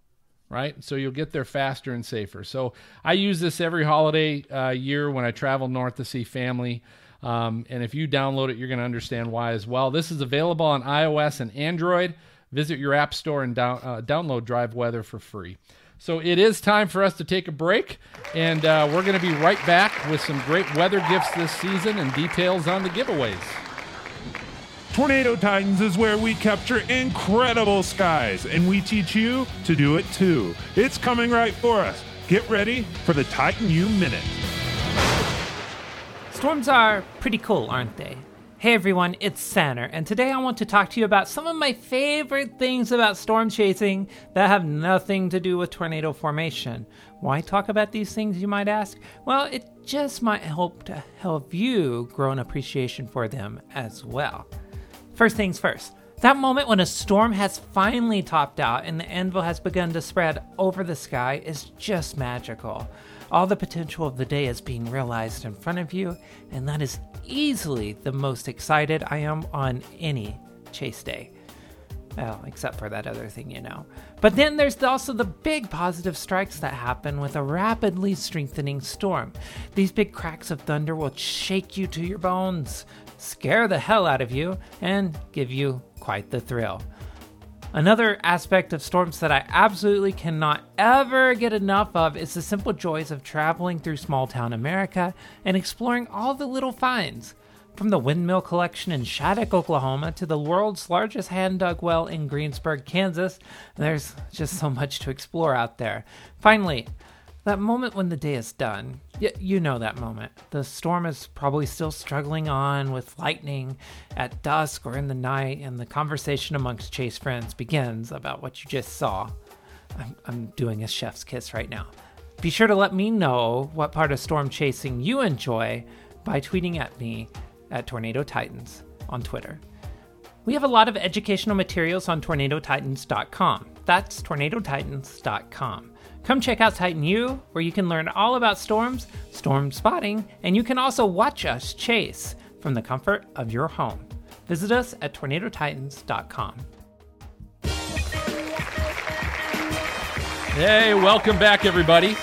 Speaker 1: right? So you'll get there faster and safer. So I use this every holiday uh, year when I travel north to see family. Um, and if you download it, you're going to understand why as well. This is available on iOS and Android. Visit your app store and down, uh, download Drive Weather for free. So it is time for us to take a break, and uh, we're going to be right back with some great weather gifts this season and details on the giveaways.
Speaker 10: Tornado Titans is where we capture incredible skies, and we teach you to do it too. It's coming right for us. Get ready for the Titan U Minute.
Speaker 11: Storms are pretty cool, aren't they? Hey everyone, it's Sanner, and today I want to talk to you about some of my favorite things about storm chasing that have nothing to do with tornado formation. Why talk about these things, you might ask? Well, it just might help to help you grow an appreciation for them as well. First things first. That moment when a storm has finally topped out and the anvil has begun to spread over the sky is just magical. All the potential of the day is being realized in front of you, and that is easily the most excited I am on any chase day. Well, except for that other thing, you know. But then there's also the big positive strikes that happen with a rapidly strengthening storm. These big cracks of thunder will shake you to your bones, scare the hell out of you, and give you quite the thrill. Another aspect of storms that I absolutely cannot ever get enough of is the simple joys of traveling through small town America and exploring all the little finds. From the windmill collection in Shattuck, Oklahoma, to the world's largest hand dug well in Greensburg, Kansas, there's just so much to explore out there. Finally, That moment when the day is done. Y- you know that moment. The storm is probably still struggling on with lightning at dusk or in the night, and the conversation amongst Chase friends begins about what you just saw. I'm, I'm doing a chef's kiss right now. Be sure to let me know what part of storm chasing you enjoy by tweeting at me at Tornado Titans on Twitter. We have a lot of educational materials on tornadotitans.com. That's tornadotitans.com. Come check out Titan U, where you can learn all about storms, storm spotting, and you can also watch us chase from the comfort of your home. Visit us at tornadotitans.com.
Speaker 1: Hey, welcome back, everybody.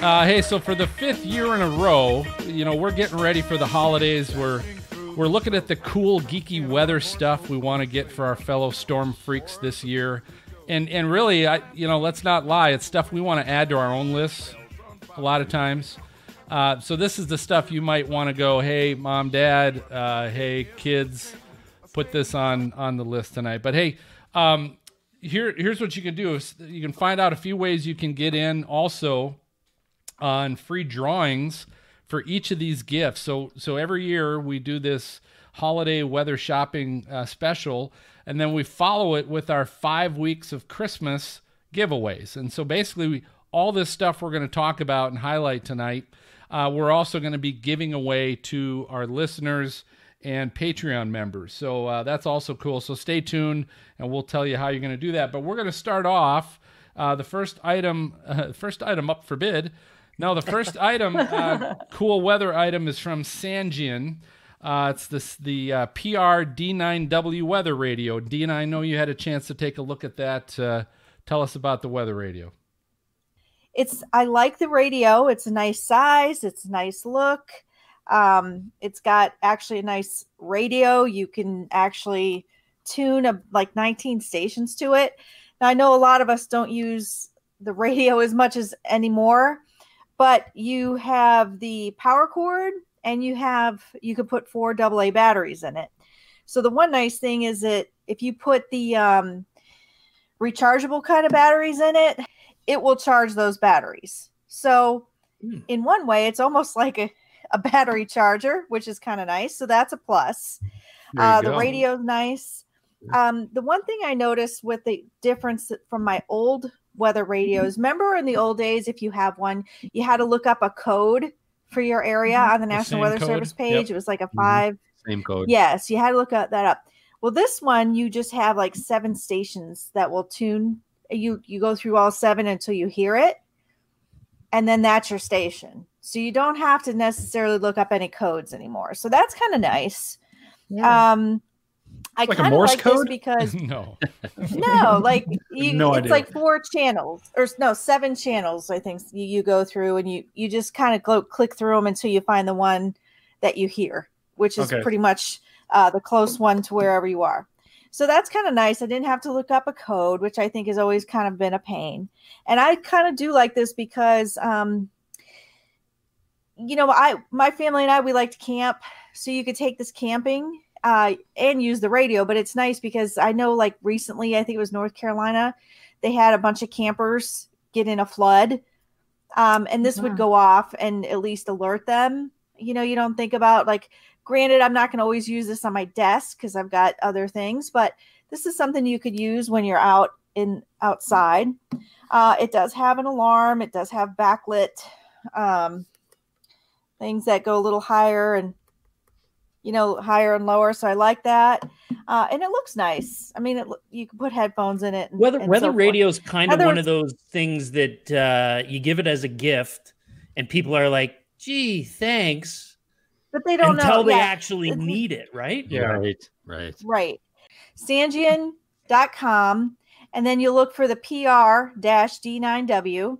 Speaker 1: Uh, hey, so for the fifth year in a row, you know, we're getting ready for the holidays. We're we're looking at the cool, geeky weather stuff we want to get for our fellow storm freaks this year, and and really, I you know, let's not lie, it's stuff we want to add to our own lists. A lot of times, uh, so this is the stuff you might want to go. Hey, mom, dad. Uh, hey, kids, put this on on the list tonight. But hey. Um, here, here's what you can do. You can find out a few ways you can get in also on free drawings for each of these gifts. So, so every year we do this holiday weather shopping uh, special, and then we follow it with our five weeks of Christmas giveaways. And so basically, we, all this stuff we're going to talk about and highlight tonight, uh, we're also going to be giving away to our listeners and Patreon members. So uh, that's also cool. So stay tuned, and we'll tell you how you're going to do that. But we're going to start off. Uh, the first item, uh, first item up for bid. Now, the first item, uh, cool weather item, is from Sangean. Uh, it's this the uh, PR D9W weather radio. Dean, I know you had a chance to take a look at that. Uh, tell us about the weather radio.
Speaker 6: It's I like the radio. It's a nice size. It's a nice look. Um, it's got actually a nice radio. You can actually tune a, like 19 stations to it. Now I know a lot of us don't use the radio as much as anymore, but you have the power cord and you have you could put four AA batteries in it. So the one nice thing is that if you put the um, rechargeable kind of batteries in it, it will charge those batteries. So in one way, it's almost like a a battery charger, which is kind of nice. So that's a plus. Uh, the radio's nice. Um, the one thing I noticed with the difference from my old weather radios, remember in the old days, if you have one, you had to look up a code for your area on the National
Speaker 8: same
Speaker 6: Weather
Speaker 8: code.
Speaker 6: Service
Speaker 8: Yep.
Speaker 6: page. It was like a
Speaker 8: Mhm.
Speaker 6: five.
Speaker 8: Same code.
Speaker 6: Yes, you had to look up that up. Well, this one you just have like seven stations that will tune. You you go through all seven until you hear it, and then that's your station. So you don't have to necessarily look up any codes anymore. So that's kind of nice. Um, I
Speaker 9: Like a
Speaker 6: kind of
Speaker 9: Morse
Speaker 6: like this because
Speaker 1: no,
Speaker 6: no, like you,
Speaker 9: No
Speaker 6: it's
Speaker 9: idea.
Speaker 6: like four channels or no, seven channels. I think you, you go through and you you just kind of go click through them until you find the one that you hear, which is
Speaker 12: Okay.
Speaker 6: pretty much uh, the close one to wherever you are. So that's kind of nice. I didn't have to look up a code, which I think has always kind of been a pain. And I kind of do like this because, um, you know, I my family and I we like to camp, so you could take this camping uh, and use the radio. But it's nice because I know, like recently, I think it was North Carolina, they had a bunch of campers get in a flood, um, and this
Speaker 12: Yeah.
Speaker 6: would go off and at least alert them. You know, you don't think about like. Granted, I'm not going to always use this on my desk because I've got other things, but this is something you could use when you're out in outside. Uh, it does have an alarm. It does have backlit um, things that go a little higher and you know higher and lower. So I like that, uh, and it looks nice. I mean, it, you can put headphones in it. And,
Speaker 4: Weather
Speaker 6: and
Speaker 4: weather
Speaker 6: so
Speaker 4: radio is kind of one of those things that uh, you give it as a gift, and people are like, "Gee, thanks,"
Speaker 6: but they don't
Speaker 4: until
Speaker 6: know
Speaker 4: they
Speaker 6: yeah.
Speaker 4: actually need it, right?
Speaker 8: Yeah, Right. Right.
Speaker 6: Right. Sangean.com. And then you look for the PR D9W.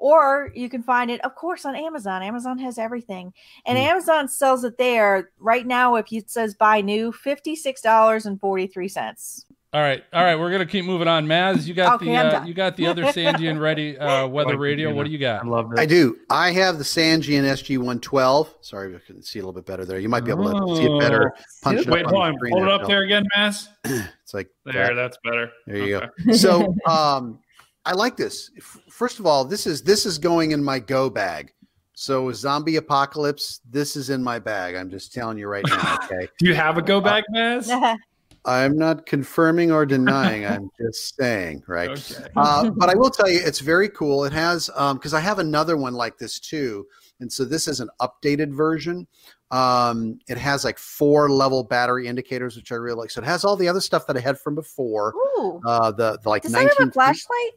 Speaker 6: Or you can find it, of course, on Amazon. Amazon has everything. And
Speaker 1: Hmm.
Speaker 6: Amazon sells it there right now. If it says buy new, $56.43.
Speaker 1: All right, all right. We're gonna keep moving on. Maz, you got
Speaker 6: Okay,
Speaker 1: the
Speaker 6: I'm
Speaker 1: uh, you got the other Sangean ready uh, weather radio. What do you got?
Speaker 9: I love
Speaker 5: I do. I have the Sangean SG112. Sorry, I can see a little bit better there. You might be able to see it better. Punch it
Speaker 9: Wait,
Speaker 5: up
Speaker 9: hold
Speaker 5: on
Speaker 9: on.
Speaker 5: the screen
Speaker 9: Hold it up there again, Mass.
Speaker 5: It's like
Speaker 9: There,
Speaker 5: that.
Speaker 9: that's better.
Speaker 5: There you
Speaker 9: Okay.
Speaker 5: go. So, um, I like this. First of all, this is this is going in my go bag. So zombie apocalypse, this is in my bag. I'm just telling you right now. Okay.
Speaker 9: Do you have a go bag, Maz?
Speaker 5: I'm not confirming or denying. I'm just saying, right?
Speaker 9: Okay.
Speaker 5: Uh, but I will tell you, it's very cool. It has because I have another one like this too, and so this is an updated version. Um, it has like four level battery indicators, which I really like. So it has all the other stuff that I had from before.
Speaker 6: Ooh.
Speaker 5: Uh, the, the like
Speaker 6: Does that have a flashlight?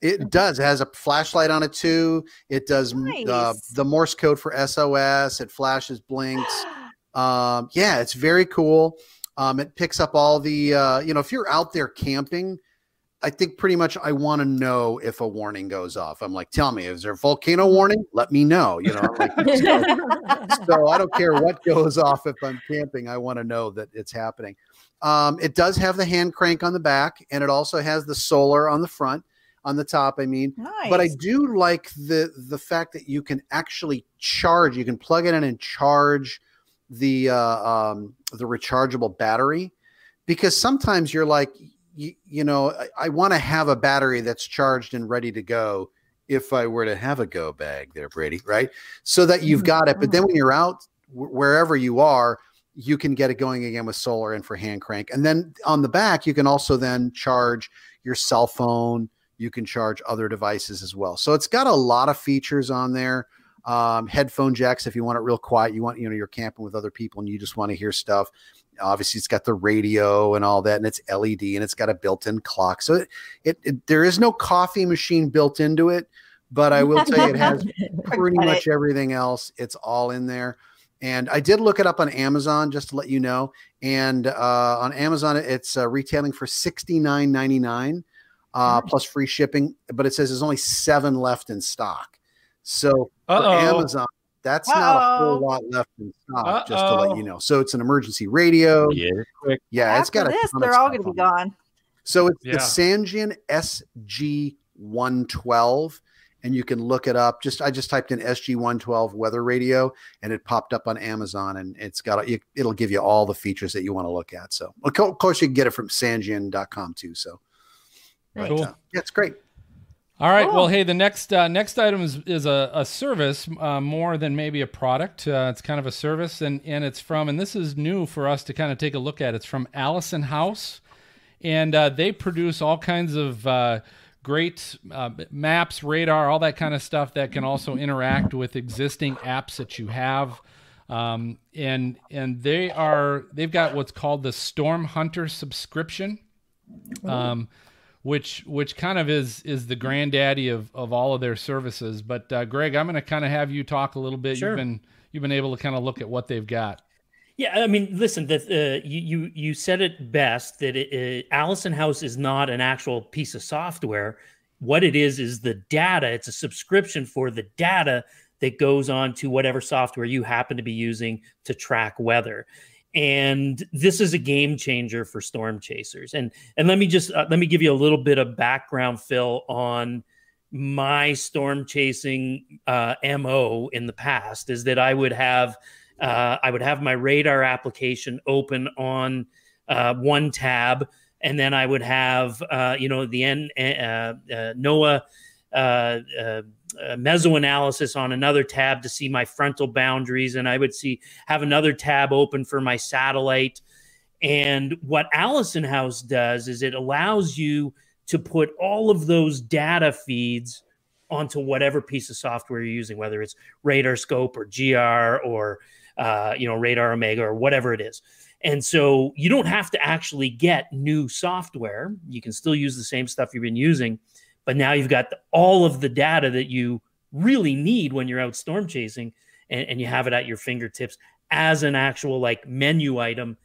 Speaker 5: It does. It has a flashlight on it too. It does m- uh, the Morse code for SOS. It flashes blinks. Um, yeah, it's very cool. Um, it picks up all the uh, you know if you're out there camping. I think pretty much I want to know if a warning goes off. I'm like, tell me, is there a volcano warning? Let me know. You know, like, so, so I don't care what goes off if I'm camping. I want to know that it's happening. Um, it does have the hand crank on the back, and it also has the solar on the front, on the top. I mean, but I do like the the fact that you can actually charge. You can plug it in and charge the uh, um, the rechargeable battery, because sometimes you're like, you, you know, I, I want to have a battery that's charged and ready to go. If I were to have a go bag there, Brady, right? So that you've got it. But then when you're out wh- wherever you are, you can get it going again with solar and for hand crank. And then on the back, you can also then charge your cell phone. You can charge other devices as well. So it's got a lot of features on there. Um, headphone jacks if you want it real quiet. You want you know you're camping with other people and you just want to hear stuff. Obviously, it's got the radio and all that, and it's LED and it's got a built-in clock. So it, it, it there is no coffee machine built into it, but I will tell you it has pretty much everything else. It's all in there. And I did look it up on Amazon just to let you know. And uh, on Amazon, it's uh, retailing for sixty nine ninety nine uh, plus free shipping. But it says there's only seven left in stock. So for
Speaker 9: Uh-oh.
Speaker 5: Amazon, that's not a whole lot left in stock. Just to let you know. So it's an emergency radio.
Speaker 8: Yeah, it quick.
Speaker 5: Yeah, it's
Speaker 6: After
Speaker 5: got a
Speaker 6: this,
Speaker 5: ton
Speaker 6: they're all going to be gone.
Speaker 5: So it's
Speaker 9: Yeah.
Speaker 5: the Sangean SG 112, and you can look it up. Just I just typed in SG 112 weather radio, and it popped up on Amazon, and it's got a, it'll give you all the features that you want to look at. So of course you can get it from Sangean.com too. So but,
Speaker 1: Cool.
Speaker 5: uh, yeah, it's great.
Speaker 1: All right. Well, hey, the next uh, next item is is a, a service uh, more than maybe a product. Uh, it's kind of a service, and and it's from and this is new for us to kind of take a look at. It's from Allison House, and uh, they produce all kinds of uh, great uh, maps, radar, all that kind of stuff that can also interact with existing apps that you have. Um, and and they are they've got what's called the Storm Hunter subscription um, which which kind of is is the granddaddy of of all of their services. But uh, Greg, I'm going to kind of have you talk a little bit.
Speaker 4: Sure.
Speaker 1: You've been you've been able to kind of look at what they've got.
Speaker 4: Yeah, I mean, listen, that uh, you, you you said it best that it, uh, Allison House is not an actual piece of software. What it is is the data. It's a subscription for the data that goes on to whatever software you happen to be using to track weather. And this is a game changer for storm chasers. And and let me just uh, let me give you a little bit of background, Phil, on my storm chasing uh, mo in the past is that I would have uh, I would have my radar application open on uh, one tab, and then I would have uh, you know the N, uh, NOAA uh, mesoanalysis on another tab to see my frontal boundaries, and I would see have another tab open for my satellite. And what Allison House does is it allows you to put all of those data feeds onto whatever piece of software you're using, whether it's Radar Scope or GR or uh, you know Radar Omega or whatever it is. And so you don't have to actually get new software. You can still use the same stuff you've been using, but now you've got all of the data that you really need when you're out storm chasing, and, and you have it at your fingertips as an actual like menu item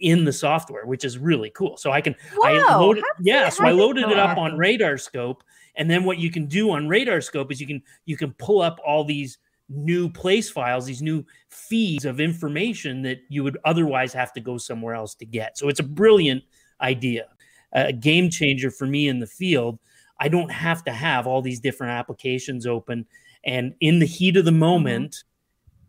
Speaker 4: in the software, which is really cool. So I can I loaded yeah, so I loaded it up on? Radar Scope, and then what you can do on Radar Scope is you can you can pull up all these new place files, these new feeds of information that you would otherwise have to go somewhere else to get. So it's a brilliant idea, a game changer for me in the field. I don't have to have all these different applications open, and in the heat of the moment,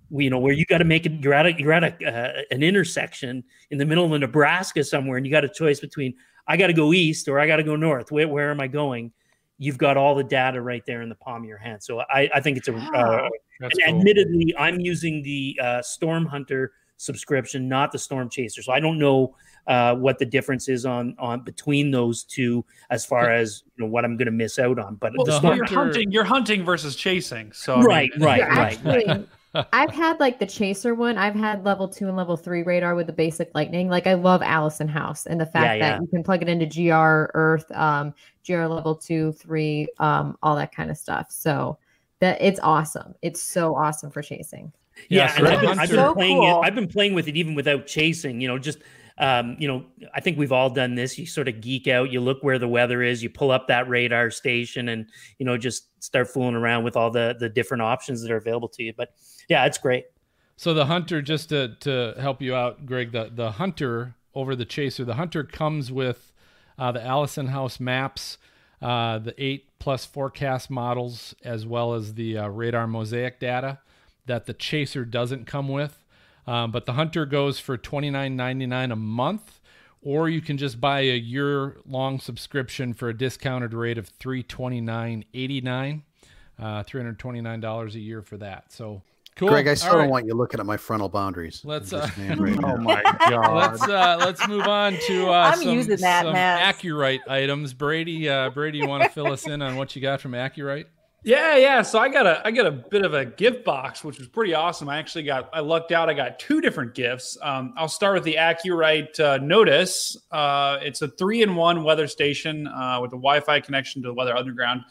Speaker 4: we- you know where you got to make it. You're at a you're at a uh, an intersection in the middle of Nebraska somewhere, and you got a choice between I got to go east or I got to go north. Where where am I going? you've got all the data right there in the palm of your hand. So I, I think it's a. Uh, and
Speaker 1: cool.
Speaker 4: Admittedly, I'm using the uh, Storm Hunter subscription, not the Storm Chaser. So I don't know uh, what the difference is on on between those two as far as you know what I'm going to miss out on. But
Speaker 9: Well,
Speaker 4: the
Speaker 9: so you're hunting. You're hunting versus chasing. So I mean,
Speaker 4: right, right,
Speaker 7: Yeah,
Speaker 4: right, right.
Speaker 7: I've had like the chaser one. I've had level two and level three radar with the basic lightning. Like I love Allison House and the fact
Speaker 4: Yeah, yeah.
Speaker 7: that you can plug it into GR Earth, um, GR level two, three, um, all that kind of stuff. So that it's awesome. It's so awesome for chasing.
Speaker 4: Yeah,
Speaker 1: so
Speaker 4: and I've been, I've been
Speaker 6: So
Speaker 4: playing
Speaker 6: cool.
Speaker 4: it. I've been playing with it even without chasing. You know, just um, you know, I think we've all done this. You sort of geek out. You look where the weather is. You pull up that radar station, and you know, just start fooling around with all the the different options that are available to you. But yeah, it's great.
Speaker 1: So the hunter, just to, to help you out, Greg, the, the hunter over the chaser, the hunter comes with uh, the Allison House maps, uh, the eight plus forecast models, as well as the uh, radar mosaic data that the chaser doesn't come with. Um, but the hunter goes for twenty nine ninety nine a month, or you can just buy a year long subscription for a discounted rate of three twenty nine eighty nine, uh, three hundred twenty nine dollars a year for that. So cool.
Speaker 5: Greg, I still
Speaker 1: All
Speaker 5: don't
Speaker 1: right.
Speaker 5: want you looking at my frontal boundaries.
Speaker 1: Let's, uh,
Speaker 5: right.
Speaker 9: Oh my god.
Speaker 1: let's uh let's move on to uh
Speaker 6: I'm
Speaker 1: some,
Speaker 6: using that,
Speaker 1: some
Speaker 6: Matt.
Speaker 1: AcuRite items brady uh brady you want to fill us in on what you got from AcuRite
Speaker 9: Yeah, yeah. So I got a I got a bit of a gift box, which was pretty awesome. I actually got I lucked out. I got two different gifts. Um, I'll start with the Accurite uh, Notice. Uh, it's a three in one weather station uh, with a Wi-Fi connection to the Weather Underground.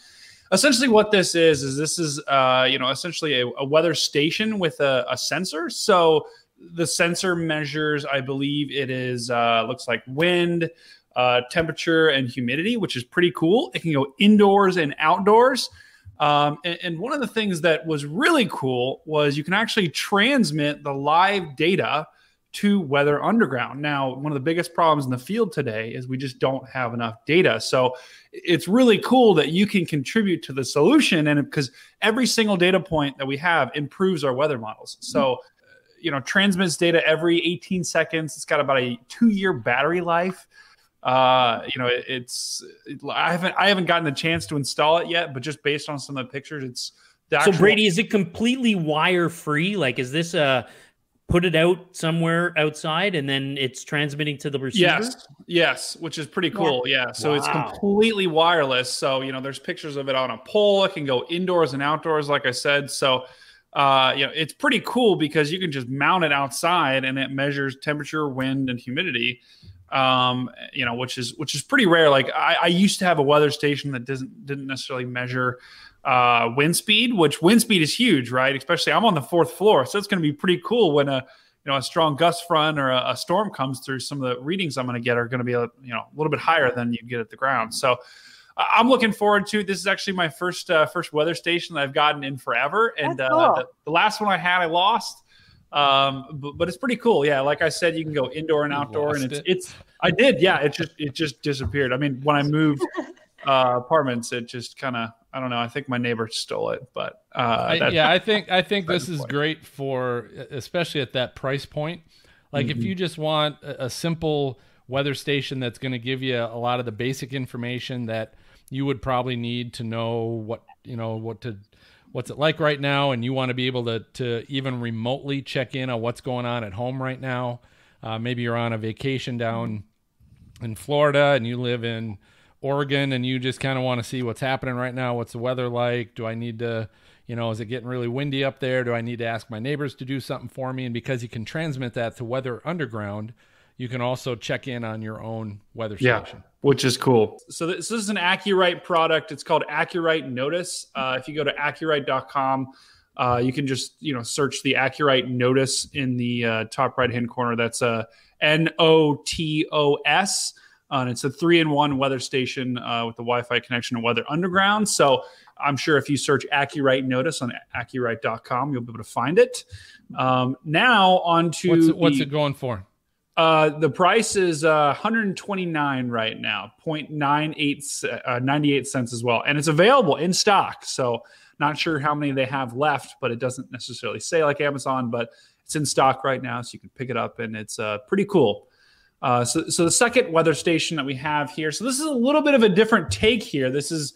Speaker 9: Essentially, what this is is this is uh, you know essentially a, a weather station with a, a sensor. So the sensor measures, I believe it is uh, looks like wind, uh, temperature, and humidity, which is pretty cool. It can go indoors and outdoors. Um, and, and one of the things that was really cool was you can actually transmit the live data to Weather Underground. Now, one of the biggest problems in the field today is we just don't have enough data. So it's really cool that you can contribute to the solution, and because every single data point that we have improves our weather models. So uh, you know, transmits data every 18 seconds. It's got about a two-year battery life. Uh, you know, it, it's it, I haven't I haven't gotten the chance to install it yet, but just based on some of the pictures, it's the
Speaker 4: So Brady, is it completely wire free? Like, is this a put it out somewhere outside and then it's transmitting to the receiver?
Speaker 9: Yes, yes, which is pretty cool. Yeah, so it's completely wireless. So you know, there's pictures of it on a pole. It can go indoors and outdoors, like I said. So uh, you know, it's pretty cool because you can just mount it outside and it measures temperature, wind, and humidity. Um, you know, which is which is pretty rare. Like I, I used to have a weather station that doesn't didn't necessarily measure uh, wind speed, which wind speed is huge, right? Especially I'm on the fourth floor, so it's going to be pretty cool when a you know a strong gust front or a, a storm comes through. Some of the readings I'm going to get are going to be a, you know a little bit higher than you get at the ground. So I'm looking forward to. This is actually my first uh, first weather station that I've gotten in forever, and
Speaker 6: That's
Speaker 9: uh, the, the last one I had I lost. Um, but, but it's pretty cool. Yeah, like I said, you can go indoor and outdoor, and it's
Speaker 1: it?
Speaker 9: it's. I did. Yeah, it just it just disappeared. I mean, when I moved uh, apartments, it just kind of I don't know. I think my neighbor stole it, but uh,
Speaker 1: I, yeah i think i think this is
Speaker 9: point.
Speaker 1: great for especially at that price point like if you just want a, a simple weather station that's going to give you a lot of the basic information that you would probably need to know what you know what to what's it like right now and you want to be able to to even remotely check in on what's going on at home right now uh, maybe you're on a vacation down in Florida and you live in Oregon and you just kind of want to see what's happening right now, what's the weather like? Do I need to, you know, is it getting really windy up there? Do I need to ask my neighbors to do something for me? And because you can transmit that to Weather Underground, you can also check in on your own weather
Speaker 9: Yeah,
Speaker 1: station.
Speaker 9: Which is cool. So this, this is an AcuRite product. It's called AcuRite Notos. Uh, if you go to acurite.com, uh, you can just you know search the AcuRite Notos in the uh, top right hand corner. That's a N O T O S. Uh, and it's a three in one weather station uh, with the Wi Fi connection to Weather Underground. So I'm sure if you search AcuRite Notos on acurite.com, you'll be able to find it. Um, now on to
Speaker 1: What's it, what's
Speaker 9: the-
Speaker 1: it going for?
Speaker 9: Uh, the price is uh, 129 right now, 0.98 uh, 98 cents as well, and it's available in stock. So not sure how many they have left, but it doesn't necessarily say like Amazon, but it's in stock right now, so you can pick it up, and it's uh, pretty cool. Uh, so, so the second weather station that we have here. So this is a little bit of a different take here. This is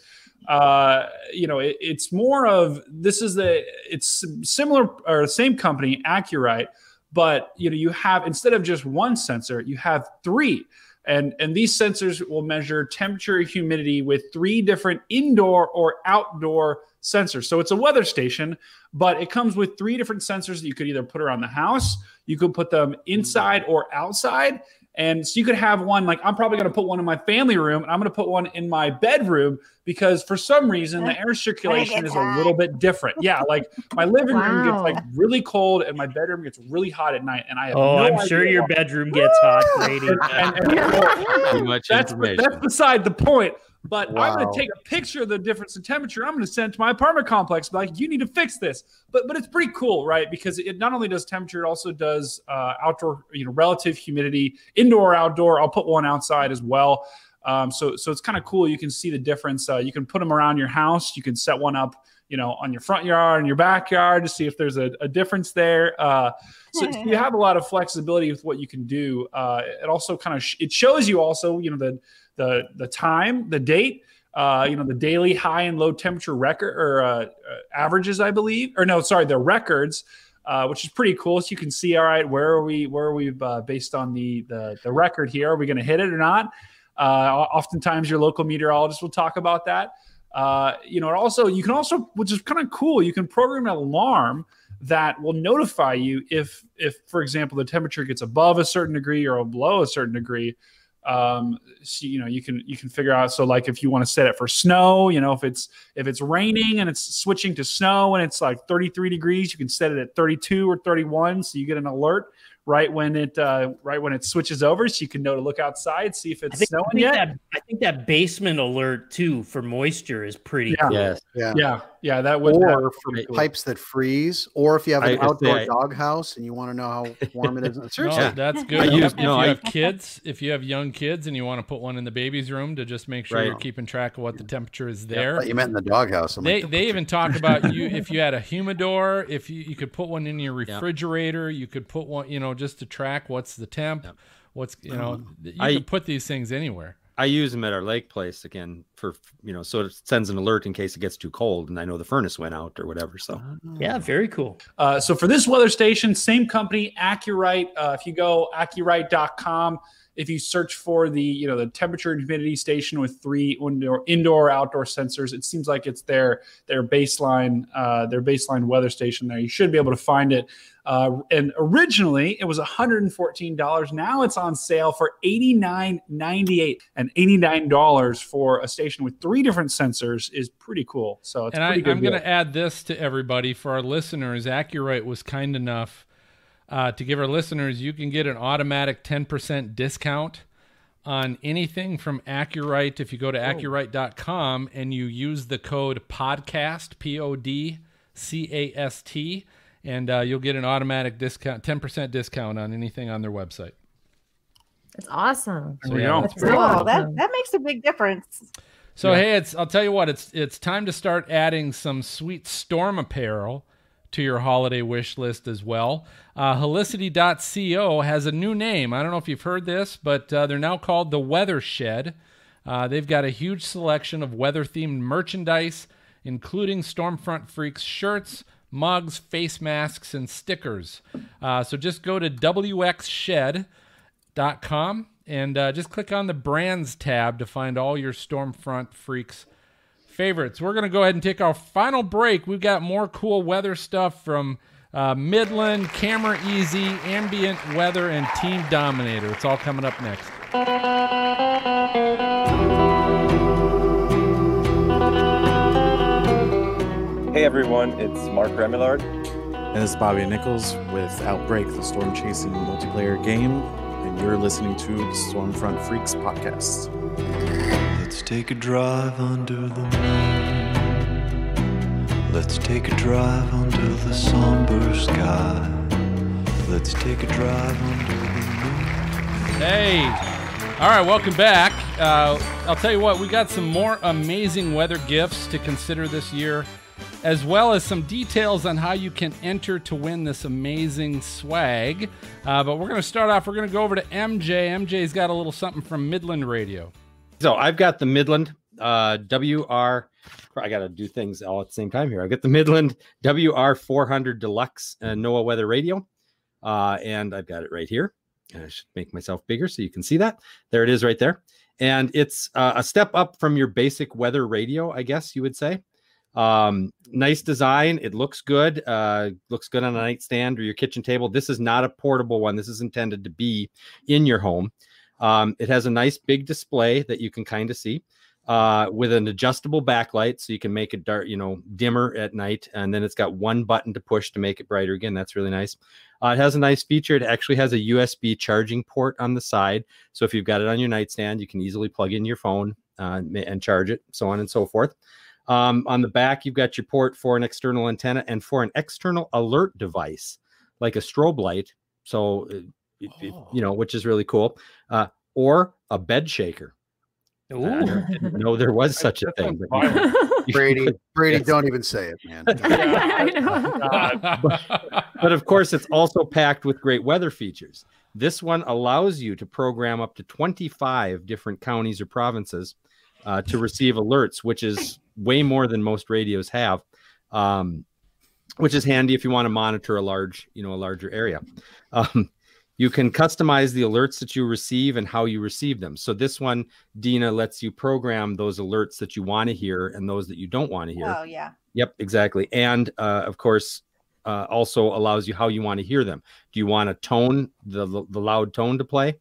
Speaker 9: uh, you know, it, it's more of this is the it's similar or the same company, AcuRite, but you know, you have instead of just one sensor, you have three. And, and these sensors will measure temperature, humidity with three different indoor or outdoor sensors. So it's a weather station, but it comes with three different sensors that you could either put around the house, you could put them inside or outside. And so you could have one like I'm probably going to put one in my family room and I'm going to put one in my bedroom because for some reason the air circulation is a little bit different. Yeah, like my living room gets like really cold and my bedroom gets really hot at night and I have
Speaker 4: Oh,
Speaker 9: no
Speaker 4: I'm sure your
Speaker 9: why.
Speaker 4: bedroom gets hot, Brady.
Speaker 9: And- and- and-
Speaker 8: Too much
Speaker 9: that's
Speaker 8: information.
Speaker 9: that's beside the point. But I'm going to take a picture of the difference in temperature. I'm going to send it to my apartment complex. Be like, you need to fix this. But but it's pretty cool, right? Because it not only does temperature, it also does uh, outdoor, you know, relative humidity, indoor, outdoor. I'll put one outside as well. Um, so so it's kind of cool. You can see the difference. Uh, you can put them around your house. You can set one up, you know, on your front yard and your backyard to see if there's a, a difference there. Uh, so you have a lot of flexibility with what you can do. Uh, it also kind of sh- it shows you also, you know, the the the time, the date, uh, you know, the daily high and low temperature record or uh, uh, averages, I believe, or no, sorry, the records. Uh, which is pretty cool. So you can see, all right, where are we? Where are we uh, based on the, the the record here? Are we going to hit it or not? Uh, oftentimes, your local meteorologist will talk about that. You know, also you can also, which is kind of cool, you can program an alarm that will notify you if, if for example, the temperature gets above a certain degree or below a certain degree. Um, so, you know, you can you can figure out. So, like, if you want to set it for snow, you know, if it's if it's raining and it's switching to snow and it's like 33 degrees, you can set it at 32 or 31, so you get an alert right when it uh, right when it switches over, so you can know to look outside, see if
Speaker 4: I
Speaker 9: it's
Speaker 4: think, I
Speaker 9: snowing
Speaker 4: think
Speaker 9: yet.
Speaker 4: that I think that basement alert too for moisture is pretty.
Speaker 9: Yeah.
Speaker 4: cool.
Speaker 8: Yes.
Speaker 5: Yeah.
Speaker 9: Yeah, yeah, that would
Speaker 5: or for
Speaker 9: would cool.
Speaker 5: pipes that freeze, or if you have an
Speaker 8: I
Speaker 5: outdoor
Speaker 8: say I-
Speaker 5: doghouse and you want to know how warm it is.
Speaker 1: No,
Speaker 5: Seriously,
Speaker 1: that's good.
Speaker 8: I
Speaker 1: if
Speaker 8: use-
Speaker 1: if
Speaker 8: no,
Speaker 1: you
Speaker 8: I-
Speaker 1: have kids, if you have young kids and you want to put one in the baby's room to just make sure
Speaker 8: Right.
Speaker 1: you're keeping track of what the temperature is there.
Speaker 5: thought you meant in the doghouse. I'm
Speaker 1: They,
Speaker 5: like,
Speaker 1: they even talk about you if you had a humidor, if you, you could put one in your refrigerator, you could put one, you know, just to track what's the temp, what's you um, know, you
Speaker 8: I-
Speaker 1: could put these things anywhere.
Speaker 8: I use them at our lake place again for you know, so it sends an alert in case it gets too cold, and I know the furnace went out or whatever. So
Speaker 4: Yeah, very cool.
Speaker 9: Uh, so for this weather station, same company, AcuRite. Uh, if you go acurite.com, if you search for the you know the temperature and humidity station with three indoor indoor outdoor sensors, it seems like it's their their baseline uh, their baseline weather station there. You should be able to find it. Uh, and originally it was $114. Now it's on sale for $89.98 and $89 for a station with three different sensors is pretty cool. So it's
Speaker 1: and
Speaker 9: a
Speaker 1: I,
Speaker 9: pretty good
Speaker 1: I'm going to add this to everybody for our listeners. AcuRite was kind enough uh, to give our listeners you can get an automatic 10% discount on anything from AcuRite if you go to acurite.com and you use the code podcast P O D C A S T and uh, you'll get an automatic discount 10% discount on anything on their website.
Speaker 7: It's awesome.
Speaker 1: So, yeah,
Speaker 6: That's
Speaker 1: it's
Speaker 6: cool.
Speaker 1: cool.
Speaker 6: That that makes a big difference.
Speaker 1: So hey, it's I'll tell you what, it's it's time to start adding some sweet storm apparel to your holiday wish list as well. Uh, Helicity.co has a new name. I don't know if you've heard this, but uh, they're now called the Weather Shed. Uh, they've got a huge selection of weather themed merchandise, including Stormfront Freaks shirts, mugs, face masks, and stickers. Uh, so just go to WXShed.com and uh, just click on the brands tab to find all your Stormfront Freaks favorites. We're going to go ahead and take our final break. We've got more cool weather stuff from uh, Midland, Camera Easy, Ambient Weather, and Team Dominator. It's all coming up next.
Speaker 12: Hey everyone, it's Mark Remillard.
Speaker 13: And this is Bobby Nichols with Outbreak, the storm chasing multiplayer game, and you're listening to the Stormfront Freaks podcast.
Speaker 14: Let's take a drive under the moon. Let's take a drive under the somber sky. Let's take a drive under the moon.
Speaker 1: Hey. All right, welcome back. Uh, I'll tell you what, we got some more amazing weather gifts to consider this year, as well as some details on how you can enter to win this amazing swag. Uh, but we're going to start off, we're going to go over to MJ. MJ's got a little something from Midland Radio.
Speaker 8: So I've got the Midland uh, WR I got to do things all at the same time here. I got the Midland WR400 Deluxe uh, NOAA weather radio, uh, and I've got it right here. I should make myself bigger so you can see that. There it is, right there. And it's uh, a step up from your basic weather radio, I guess you would say. Um, nice design. It looks good. Uh, looks good on a nightstand or your kitchen table. This is not a portable one. This is intended to be in your home. Um, it has a nice big display that you can kind of see uh, with an adjustable backlight, so you can make it dark, you know, dimmer at night. And then it's got one button to push to make it brighter again. That's really nice. Uh, it has a nice feature. It actually has a USB charging port on the side, so if you've got it on your nightstand, you can easily plug in your phone uh, and charge it, so on and so forth. Um, on the back, you've got your port for an external antenna and for an external alert device, like a strobe light. So, it- it- you know, which is really cool. Uh, or a bed shaker. I didn't know there was such a thing. but you can-
Speaker 5: Brady, Brady,
Speaker 8: yes.
Speaker 5: don't even say it, man.
Speaker 8: but of course, it's also packed with great weather features. This one allows you to program up to 25 different counties or provinces uh, to receive alerts, which is way more than most radios have. Um, which is handy if you want to monitor a large, you know, a larger area. Um, you can customize the alerts that you receive and how you receive them. So this one, Dina, lets you program those alerts that you want to hear and those that you don't want to hear.
Speaker 6: Oh yeah.
Speaker 8: Yep, exactly. And uh, of course, uh, also allows you how you want to hear them. Do you want a tone, the the loud tone to play,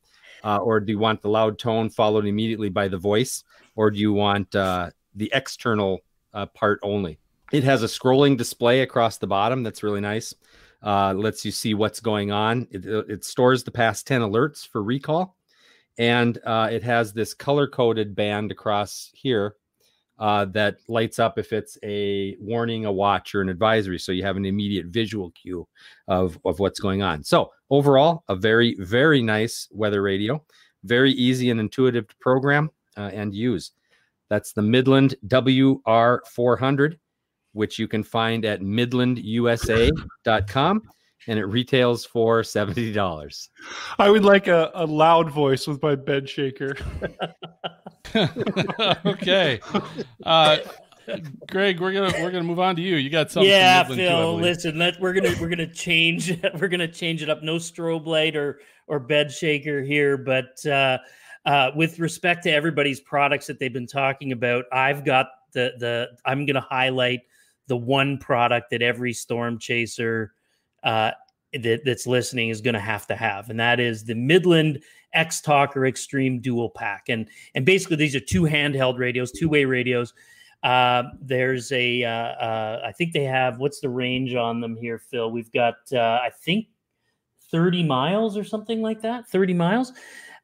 Speaker 8: uh, or do you want the loud tone followed immediately by the voice, or do you want uh, the external uh, part only? It has a scrolling display across the bottom that's really nice. Uh, lets you see what's going on. It, it stores the past ten alerts for recall, and uh, it has this color coded band across here uh, that lights up if it's a warning, a watch, or an advisory. So you have an immediate visual cue of, of what's going on. So overall, a very, very nice weather radio, very easy and intuitive to program uh, and use. That's the Midland WR400, which you can find at midlandusa.com. And it retails for $70.
Speaker 9: I would like a, a loud voice with my bed shaker.
Speaker 1: okay. Uh, Greg, we're gonna we're gonna move on to you. You got something.
Speaker 4: yeah,
Speaker 1: Midland too,
Speaker 4: Phil. listen, let we're gonna we're gonna change we're gonna change it up. No strobe light or or bed shaker here, but uh, uh, with respect to everybody's products that they've been talking about, I've got the the I'm gonna highlight the one product that every storm chaser uh, that, that's listening is going to have to have, and that is the Midland X Talker Extreme Dual Pack. And and basically, these are two handheld radios, two way radios. Uh, there's a, uh, uh, I think they have what's the range on them here, Phil? We've got, uh, I think, 30 miles or something like that. 30 miles.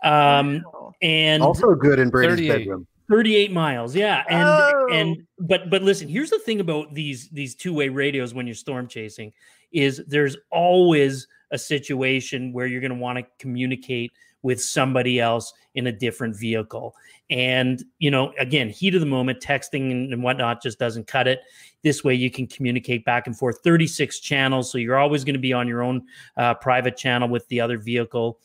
Speaker 4: Um, and
Speaker 5: Also good in Brady's
Speaker 1: 38.
Speaker 5: bedroom.
Speaker 4: 38 miles yeah and
Speaker 6: Oh.
Speaker 4: and but but listen here's the thing about these these two-way radios when you're storm chasing is there's always a situation where you're going to want to communicate with somebody else in a different vehicle. And you know again heat of the moment texting and, whatnot just doesn't cut it. This way you can communicate back and forth. 36 channels so you're always going to be on your own uh, private channel with the other vehicle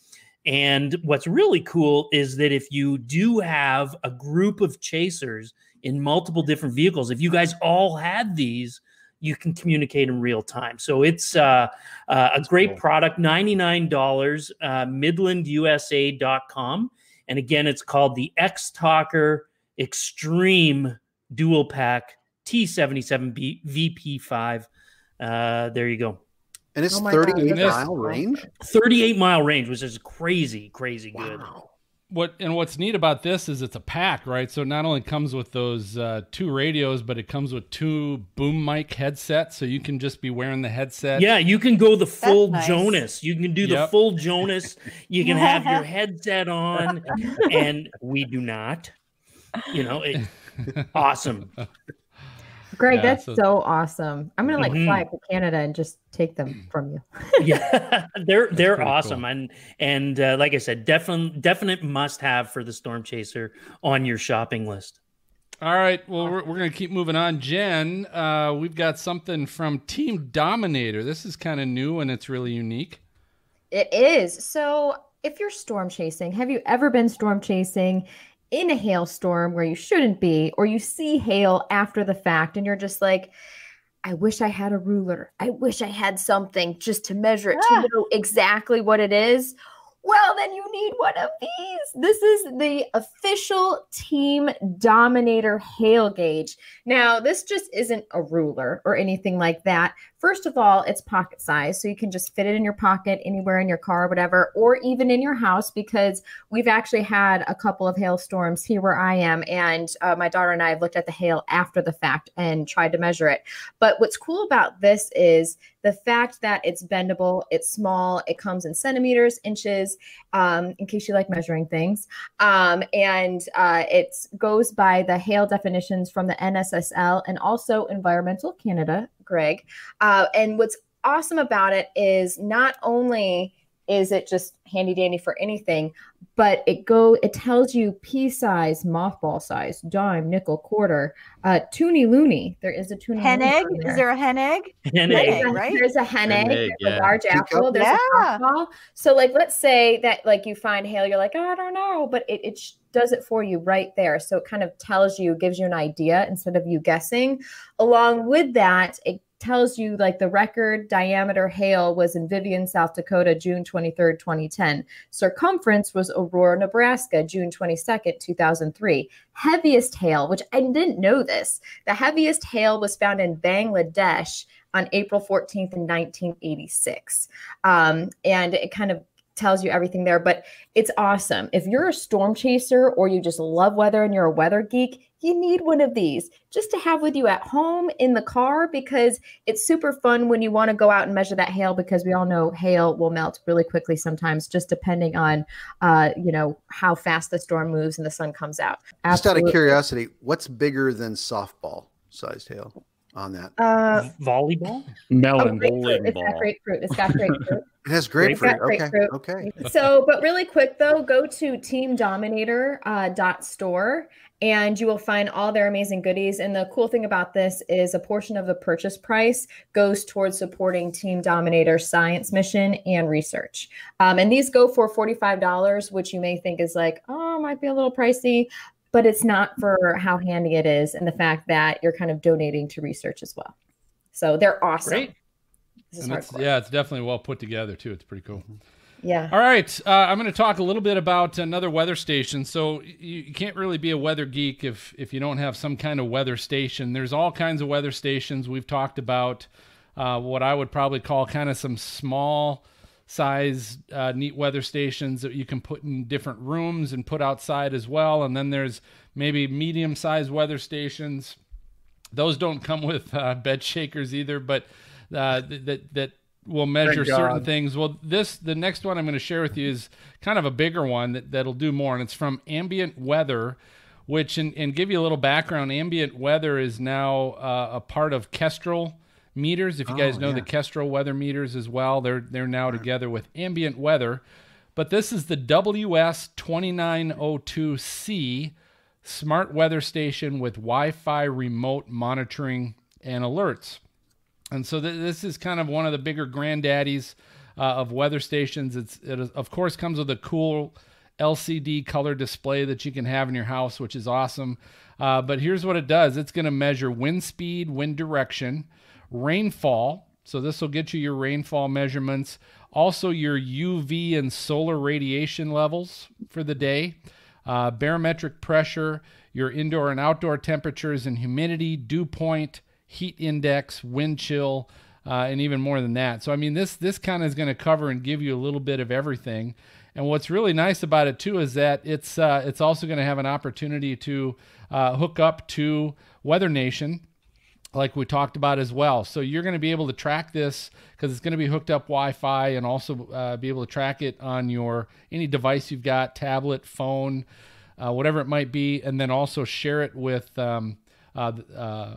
Speaker 4: and what's really cool is that if you do have a group of chasers in multiple different vehicles, if you guys all had these, you can communicate in real time. So it's uh, uh, a great product, $99, uh, midlandusa.com. And again, it's called the X Talker Extreme Dual Pack T77B VP5. Uh, there you go.
Speaker 5: And it's
Speaker 6: Oh my God,
Speaker 5: 38 mile range.
Speaker 4: 38 mile range, which is crazy, crazy good.
Speaker 1: What and what's neat about this is it's a pack, right? So it not only comes with those uh, two radios, but it comes with two boom mic headsets, so you can just be wearing the headset.
Speaker 4: Yeah, you can go the full
Speaker 6: nice.
Speaker 4: Jonas. You can do the full Jonas. You can have your headset on, and we do not. You know, it, awesome.
Speaker 7: Greg,
Speaker 1: Yeah,
Speaker 7: that's
Speaker 1: so-
Speaker 7: so, awesome. I'm gonna like
Speaker 4: Mhm.
Speaker 7: fly to Canada and just take them from you.
Speaker 4: Yeah, they're they're awesome,
Speaker 1: cool.
Speaker 4: and and uh, like I said, definite definite must have for the Storm Chaser on your shopping list.
Speaker 1: All right. Well, we're, we're going to keep moving on. Jen, uh, we've got something from Team Dominator. This is kind of new and it's really unique.
Speaker 7: It is. So, if you're storm chasing, have you ever been storm chasing in a hailstorm where you shouldn't be, or you see hail after the fact and you're just like, I wish I had a ruler. I wish I had something just to measure it
Speaker 6: Ah.
Speaker 7: to know exactly what it is. Well, then you need one of these. This is the official Team Dominator hail gauge. Now, this just isn't a ruler or anything like that. First of all, it's pocket size, so you can just fit it in your pocket anywhere in your car, whatever, or even in your house because we've actually had a couple of hailstorms here where I am, and uh, my daughter and I have looked at the hail after the fact and tried to measure it. But what's cool about this is the fact that it's bendable, it's small, it comes in centimeters, inches, um, in case you like measuring things, um, and uh, it goes by the hail definitions from the NSSL and also Environmental Canada, Greg. Uh, and what's awesome about it is not only is it just handy dandy for anything but it go it tells you pea size mothball size dime nickel quarter uh toonie loonie there is a toonie
Speaker 6: Hen egg?
Speaker 7: on
Speaker 6: Is
Speaker 7: there.
Speaker 6: there a hen egg?
Speaker 4: Hen
Speaker 7: There's
Speaker 6: egg,
Speaker 7: a-
Speaker 6: right?
Speaker 7: There's a hen
Speaker 8: Hen
Speaker 7: egg,
Speaker 8: egg, yeah.
Speaker 7: a large
Speaker 5: Teacup?
Speaker 7: apple, there's
Speaker 6: Yeah.
Speaker 7: a softball. So, like, let's say that like you find hail, you're like, oh, I don't know, but it, it sh- does it for you right there. So it kind of tells you, gives you an idea instead of you guessing. Along with that, it tells you like the record diameter hail was in Vivian, South Dakota, June 23rd, 2010. Circumference was Aurora, Nebraska, June 22nd, 2003. Heaviest hail, which I didn't know this, the heaviest hail was found in Bangladesh on April 14th in 1986. Um, and it kind of tells you everything there, but it's awesome. If you're a storm chaser or you just love weather and you're a weather geek, you need one of these just to have with you at home in the car because it's super fun when you want to go out and measure that hail because we all know hail will melt really quickly sometimes just depending on uh, you know how fast the storm moves and the sun comes out.
Speaker 5: Just out of curiosity, what's bigger than softball sized hail on that?
Speaker 7: Uh,
Speaker 4: Volleyball?
Speaker 7: oh,
Speaker 9: Melon.
Speaker 7: grapefruit. It's got grapefruit. It's got grapefruit.
Speaker 5: It has
Speaker 7: It's
Speaker 5: grapefruit.
Speaker 7: got
Speaker 5: Okay. Okay.
Speaker 7: so, but really quick though, go to teamdominator uh, dot store and you will find all their amazing goodies. And the cool thing about this is a portion of the purchase price goes towards supporting Team Dominator's science mission and research. Um, and these go for $45, which you may think is like, oh, might be a little pricey. But it's not for how handy it is and the fact that you're kind of donating to research as well. So they're awesome.
Speaker 4: Great.
Speaker 7: This is
Speaker 1: it's, yeah, it's definitely well put together too. It's pretty cool.
Speaker 7: Yeah.
Speaker 1: All right, uh, I'm going to talk a little bit about another weather station. So you, you can't really be a weather geek if if you don't have some kind of weather station. There's all kinds of weather stations. We've talked about uh, what I would probably call kind of some small size uh, neat weather stations that you can put in different rooms and put outside as well. And then there's maybe medium sized weather stations those don't come with uh, bed shakers either, but uh, th- that that will measure certain things. Well, this the next one I'm going to share with you is kind of a bigger one that that'll do more, and it's from Ambient Weather, which and, and give you a little background. Ambient Weather is now uh, a part of Kestrel meters. If you guys
Speaker 5: Oh,
Speaker 1: know
Speaker 5: yeah.
Speaker 1: the Kestrel weather meters as well, they're they're now together with Ambient Weather. But this is the WS 2902C smart weather station with Wi-Fi remote monitoring and alerts. And so th- this is kind of one of the bigger granddaddies uh, of weather stations. It's it is, of course comes with a cool LCD color display that you can have in your house, which is awesome. Uh, but here's what it does: it's going to measure wind speed, wind direction, rainfall. So this will get you your rainfall measurements, also your UV and solar radiation levels for the day, uh, barometric pressure, your indoor and outdoor temperatures and humidity, dew point, heat index, wind chill, uh, and even more than that. So I mean, this this kind of is going to cover and give you a little bit of everything. And what's really nice about it too is that it's uh, it's also going to have an opportunity to uh, hook up to Weather Nation like we talked about as well. So you're going to be able to track this because it's going to be hooked up Wi-Fi and also uh, be able to track it on your any device you've got, tablet, phone, uh, whatever it might be, and then also share it with. Um, uh, uh,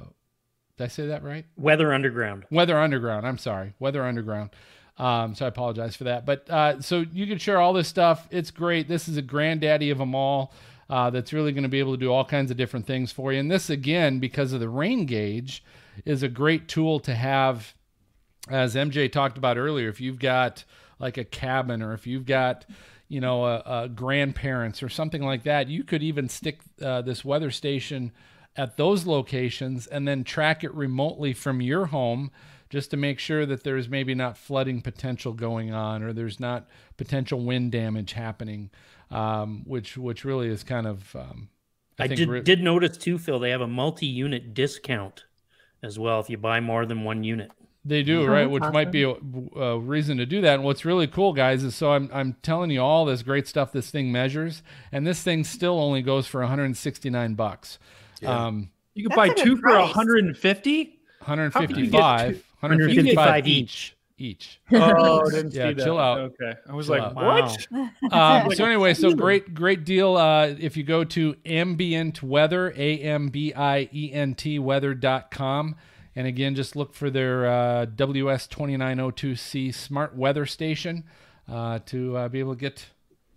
Speaker 1: did I say that right?
Speaker 4: Weather Underground.
Speaker 1: Weather Underground. I'm sorry, Weather Underground. Um, so I apologize for that. But uh, so you can share all this stuff. It's great. This is a granddaddy of them all. Uh, that's really going to be able to do all kinds of different things for you. And this, again, because of the rain gauge, is a great tool to have. As MJ talked about earlier, if you've got like a cabin or if you've got you know, uh, uh, grandparents or something like that, you could even stick uh, this weather station at those locations and then track it remotely from your home just to make sure that there's maybe not flooding potential going on or there's not potential wind damage happening, um, which which really is kind of. Um,
Speaker 4: I,
Speaker 1: think
Speaker 4: did,
Speaker 1: re-
Speaker 4: did notice too, Phil. They have a multi-unit discount as well if you buy more than one unit.
Speaker 1: They do,
Speaker 4: Oh,
Speaker 1: right?
Speaker 4: that's
Speaker 1: Which might be a, a reason to do that. And what's really cool, guys, is so I'm I'm telling you all this great stuff this thing measures, and this thing still only goes for 169 bucks.
Speaker 9: Yeah.
Speaker 1: Um,
Speaker 9: You could buy two for 150.
Speaker 1: 155, 155 each. Each.
Speaker 9: Oh, didn't
Speaker 1: yeah,
Speaker 9: see that.
Speaker 1: chill out.
Speaker 9: Okay, I was
Speaker 1: Chill
Speaker 9: like,
Speaker 1: out.
Speaker 9: what?
Speaker 1: Um, so anyway, so great, great deal. Uh, if you go to ambient weather, A M B I E N T weather.com. And again, just look for their uh, WS2902C smart weather station uh, to uh, be able to get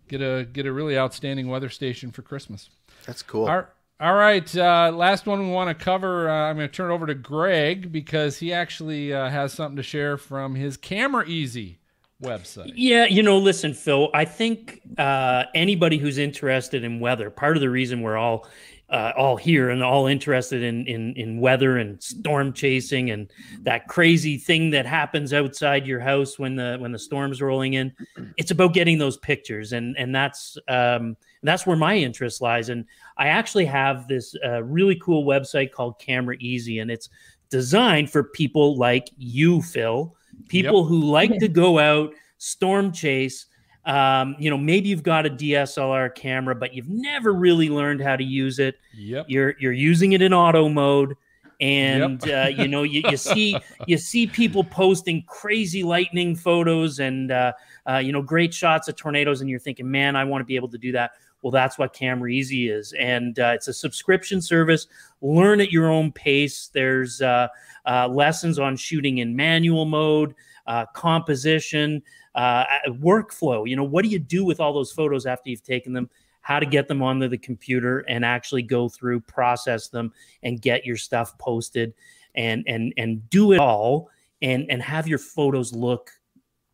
Speaker 1: get a get a really outstanding weather station for Christmas.
Speaker 5: That's cool.
Speaker 1: All, all right, uh, last one we want to cover. Uh, I'm going to turn it over to Greg because he actually uh, has something to share from his Camera Easy website.
Speaker 4: Yeah, you know, listen, Phil, I think uh, anybody who's interested in weather, part of the reason we're all uh, all here and all interested in, in in weather and storm chasing and that crazy thing that happens outside your house when the when the storm's rolling in, it's about getting those pictures, and and that's um, that's where my interest lies. And I actually have this uh, really cool website called Camera Easy, and it's designed for people like you, Phil, people
Speaker 1: Yep.
Speaker 4: who like to go out, storm chase. Um, you know, maybe you've got a DSLR camera, but you've never really learned how to use it.
Speaker 1: Yep.
Speaker 4: You're you're using it in auto mode, and uh, you know you, you see you see people posting crazy lightning photos and uh, uh, you know great shots of tornadoes, and you're thinking, man, I want to be able to do that. Well, that's what Camera Easy is, and uh, it's a subscription service. Learn at your own pace. There's uh, uh, lessons on shooting in manual mode, uh, composition, uh, workflow. You know, what do you do with all those photos after you've taken them? How to get them onto the computer and actually go through, process them, and get your stuff posted, and and and do it all, and and have your photos look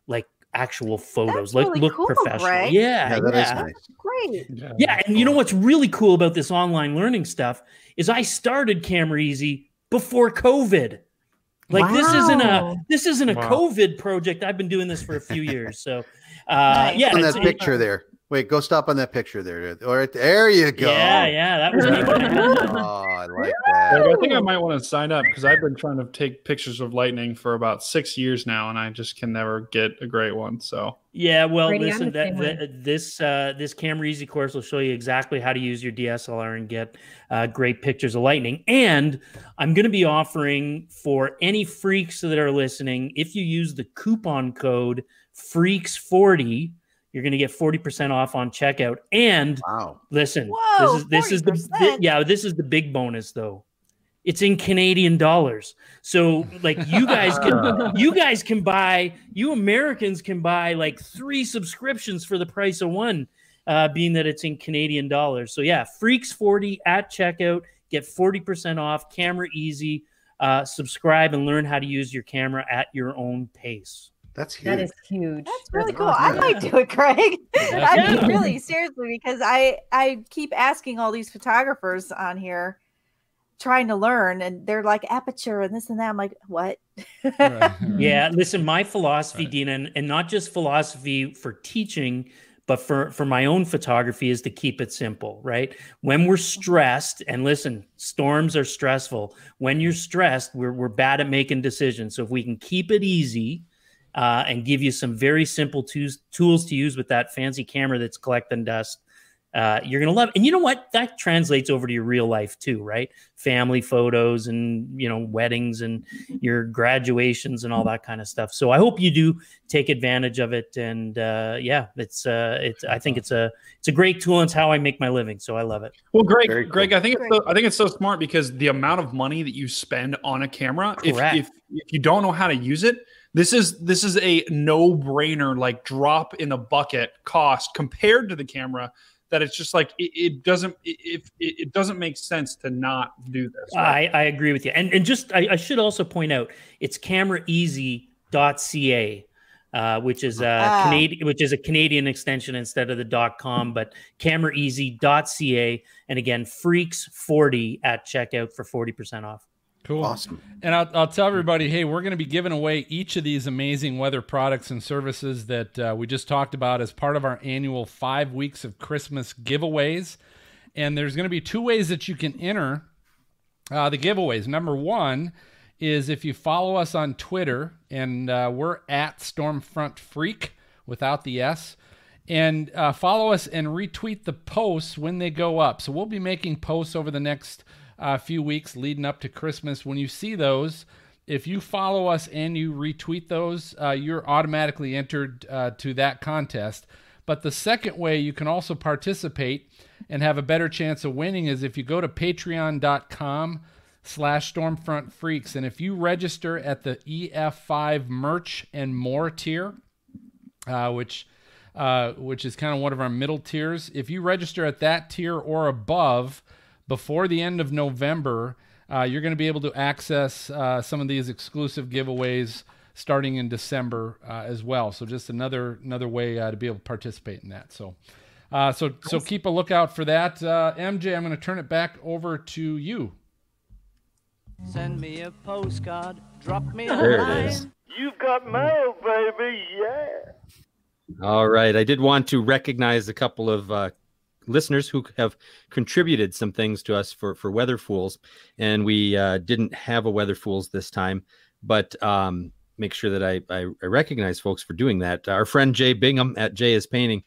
Speaker 4: like actual photos, like
Speaker 6: really
Speaker 4: look
Speaker 6: cool,
Speaker 4: professional.
Speaker 6: Greg.
Speaker 4: Yeah,
Speaker 5: Yeah, that is
Speaker 4: yeah.
Speaker 5: nice.
Speaker 6: Great.
Speaker 4: Yeah, and you know what's really cool about this online learning stuff is I started Camera Easy before COVID. Like this isn't a this isn't a
Speaker 5: Wow.
Speaker 4: COVID project. I've been doing this for a few years. So uh yeah,
Speaker 5: on
Speaker 4: it's-
Speaker 5: that picture there. Wait, go stop on that picture there. All right, there you go.
Speaker 4: Yeah, yeah, that was me.
Speaker 5: oh, I like that.
Speaker 9: I think I might want to sign up because I've been trying to take pictures of lightning for about six years now, and I just can never get a great one. So
Speaker 4: Yeah, well,
Speaker 7: Brady,
Speaker 4: listen, that, that- this uh, this Camera Easy course will show you exactly how to use your DSLR and get uh, great pictures of lightning. And I'm going to be offering for any freaks that are listening, if you use the coupon code Freaks40, you're going to get 40% off on checkout. And
Speaker 5: wow,
Speaker 4: listen,
Speaker 6: Whoa,
Speaker 4: this is this is the thi-
Speaker 6: 40%?
Speaker 4: yeah, this is the big bonus though. It's in Canadian dollars. So like you guys can you guys can buy you Americans can buy like three subscriptions for the price of one uh being that it's in Canadian dollars. So yeah, Freaks 40 at checkout, get 40% off, camera easy. Uh subscribe and learn how to use your camera at your own pace.
Speaker 5: That's huge.
Speaker 7: That is huge.
Speaker 6: That's really cool. I might do it, Craig. I mean, really, seriously, because I I keep asking all these photographers on here, trying to learn, and they're like aperture and this and that. I'm like, what?
Speaker 4: Yeah, listen, my philosophy, Dina, and, and not just philosophy for teaching, but for for my own photography is to keep it simple, right? When we're stressed, and listen, storms are stressful. When you're stressed, we're we're bad at making decisions. So if we can keep it easy uh, and give you some very simple tools tools to use with that fancy camera that's collecting dust, uh, you're gonna love it. And you know what? That translates over to your real life too, right? Family photos and you know weddings and your graduations and all that kind of stuff. So I hope you do take advantage of it. And uh, yeah, it's uh, it's I think it's a it's a great tool. and It's how I make my living. So I love it.
Speaker 9: Well, Greg, Greg, I think it's so, I think it's so smart because the amount of money that you spend on a camera, if, if if you don't know how to use it, this is this is a no brainer, like drop in the bucket cost compared to the camera. That it's just like it, it doesn't it, it, it doesn't make sense to not do this.
Speaker 4: I, I agree with you. And and just I, I should also point out it's cameraeasy.ca. uh, which is a
Speaker 6: Ah.
Speaker 4: Canadian, which is a Canadian extension instead of the dot .com, but cameraeasy.ca, and again, freaks forty at checkout for forty percent off.
Speaker 1: Cool.
Speaker 5: Awesome.
Speaker 1: And I'll, I'll tell everybody, hey, we're going to be giving away each of these amazing weather products and services that uh, we just talked about as part of our annual five weeks of Christmas giveaways. And there's going to be two ways that you can enter uh, the giveaways. Number one is if you follow us on Twitter, and uh, we're at Stormfront Freak without the S. And uh, follow us and retweet the posts when they go up. So we'll be making posts over the next uh, few weeks leading up to Christmas. When you see those, if you follow us and you retweet those, uh, you're automatically entered uh, to that contest. But the second way you can also participate and have a better chance of winning is if you go to patreon.com slash stormfront freaks and if you register at the ef5 merch and more tier uh, which uh, which is kind of one of our middle tiers if you register at that tier or above before the end of november uh, you're going to be able to access uh, some of these exclusive giveaways starting in december uh, as well so just another another way uh, to be able to participate in that so uh, so so keep a lookout for that uh, mj i'm going to turn it back over to you
Speaker 15: Send me a postcard, drop me a
Speaker 8: There
Speaker 15: line.
Speaker 8: is.
Speaker 15: You've got mail, baby, yeah.
Speaker 8: All right. I did want to recognize a couple of uh, listeners who have contributed some things to us for for Weather Fools, and we uh, didn't have a Weather Fools this time, but um, make sure that I, I I recognize folks for doing that. Our friend Jay Bingham at Jay is Painting.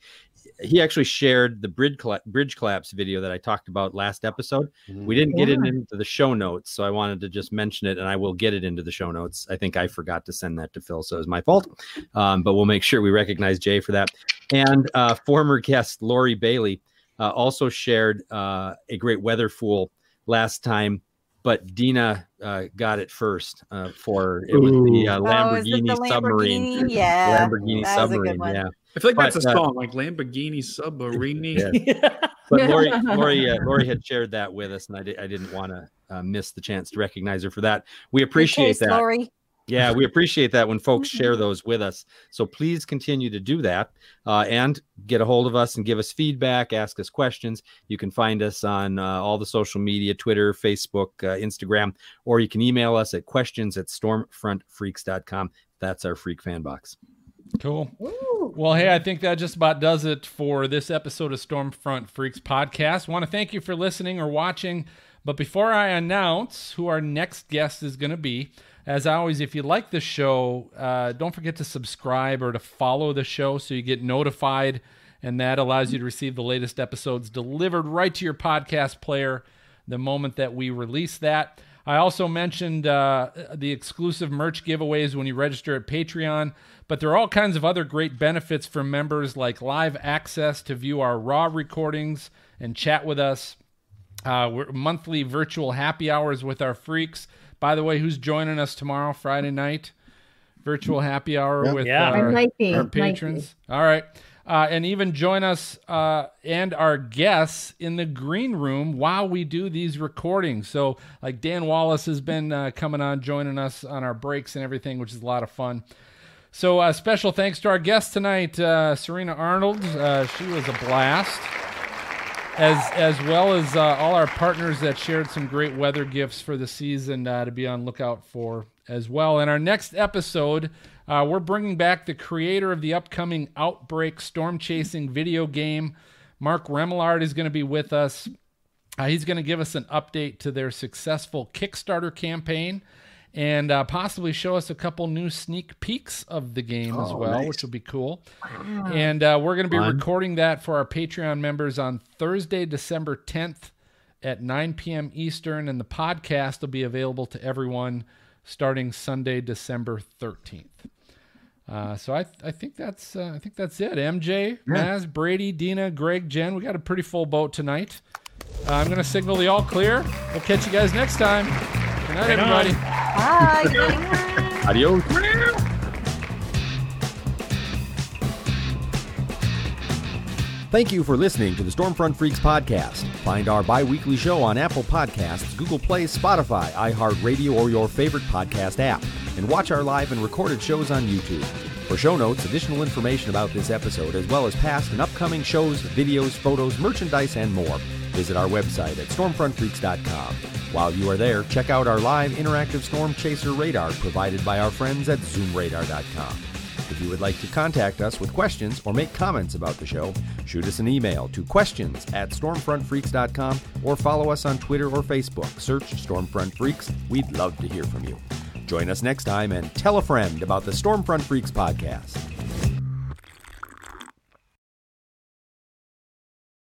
Speaker 8: He actually shared the bridge colla- bridge collapse video that I talked about last episode. We didn't get it into the show notes, so I wanted to just mention it, and I will get it into the show notes. I think I forgot to send that to Phil, so it was my fault. Um, but we'll make sure we recognize Jay for that. And uh, former guest Lori Bailey uh, also shared uh, a great weather fool last time, but Dina uh, got it first uh, for it was the uh,
Speaker 6: Ooh. Oh, is
Speaker 8: Lamborghini,
Speaker 6: the
Speaker 8: submarine.
Speaker 6: Lamborghini? Yeah,
Speaker 8: Lamborghini
Speaker 6: that was a good
Speaker 8: submarine.
Speaker 6: one.
Speaker 8: Yeah.
Speaker 9: I feel like that's
Speaker 8: But,
Speaker 9: a
Speaker 8: uh,
Speaker 9: song, like Lamborghini Submarine.
Speaker 8: Yeah. But Lori, Lori, uh, Lori had shared that with us, and I, di- I didn't want to uh, miss the chance to recognize her for that. We appreciate
Speaker 6: taste,
Speaker 8: that.
Speaker 6: Lori.
Speaker 8: Yeah, we appreciate that when folks share those with us. So please continue to do that uh, and get a hold of us and give us feedback, ask us questions. You can find us on uh, all the social media Twitter, Facebook, uh, Instagram, or you can email us at questions at stormfrontfreaks.com. That's our freak fan box.
Speaker 1: Cool. Well, hey, I think that just about does it for this episode of Stormfront Freaks podcast. want to thank you for listening or watching. But before I announce who our next guest is going to be, as always, if you like the show, uh, don't forget to subscribe or to follow the show so you get notified, and that allows you to receive the latest episodes delivered right to your podcast player the moment that we release that. I also mentioned uh, the exclusive merch giveaways when you register at Patreon, but there are all kinds of other great benefits for members like live access to view our raw recordings and chat with us. Uh, monthly virtual happy hours with our freaks. By the way, who's joining us tomorrow, Friday night? Virtual happy hour
Speaker 7: Yep.
Speaker 1: with
Speaker 7: Yeah.
Speaker 1: Our,
Speaker 7: might
Speaker 1: our
Speaker 7: might be.
Speaker 1: patrons. All right. Uh, and even join us uh, and our guests in the green room while we do these recordings. So, like Dan Wallace has been uh, coming on, joining us on our breaks and everything, which is a lot of fun. So, uh, special thanks to our guest tonight, uh, Cyrena Arnold. Uh, she was a blast as as well as uh, all our partners that shared some great weather gifts for the season uh, to be on lookout for as well. In our next episode, uh, we're bringing back the creator of the upcoming Outbreak storm chasing video game. Mark Remillard is going to be with us. Uh, he's going to give us an update to their successful Kickstarter campaign and uh, possibly show us a couple new sneak peeks of the game as
Speaker 5: Oh,
Speaker 1: well,
Speaker 5: nice.
Speaker 1: which will be cool. And uh, we're going to be
Speaker 5: Fun.
Speaker 1: recording that for our Patreon members on Thursday, December 10th at 9 p.m. Eastern, and the podcast will be available to everyone starting Sunday, December 13th. Uh, so I, I think that's uh, I think that's it. MJ, Maz, Brady, Dina, Greg, Jen. We got a pretty full boat tonight. Uh, I'm gonna signal the all clear. We'll catch you guys next time. Good night,
Speaker 4: Right on.
Speaker 1: everybody.
Speaker 6: Bye.
Speaker 8: Adios.
Speaker 16: Thank you for listening to the Stormfront Freaks podcast. Find our bi weekly show on Apple Podcasts, Google Play, Spotify, iHeartRadio, or your favorite podcast app. And watch our live and recorded shows on YouTube. For show notes, additional information about this episode, as well as past and upcoming shows, videos, photos, merchandise, and more, visit our website at stormfrontfreaks.com. While you are there, check out our live interactive storm chaser radar provided by our friends at zoomradar.com. If you would like to contact us with questions or make comments about the show, shoot us an email to questions at stormfrontfreaks.com or follow us on Twitter or Facebook. Search Stormfront Freaks. We'd love to hear from you. Join us next time and tell a friend about the Stormfront Freaks podcast.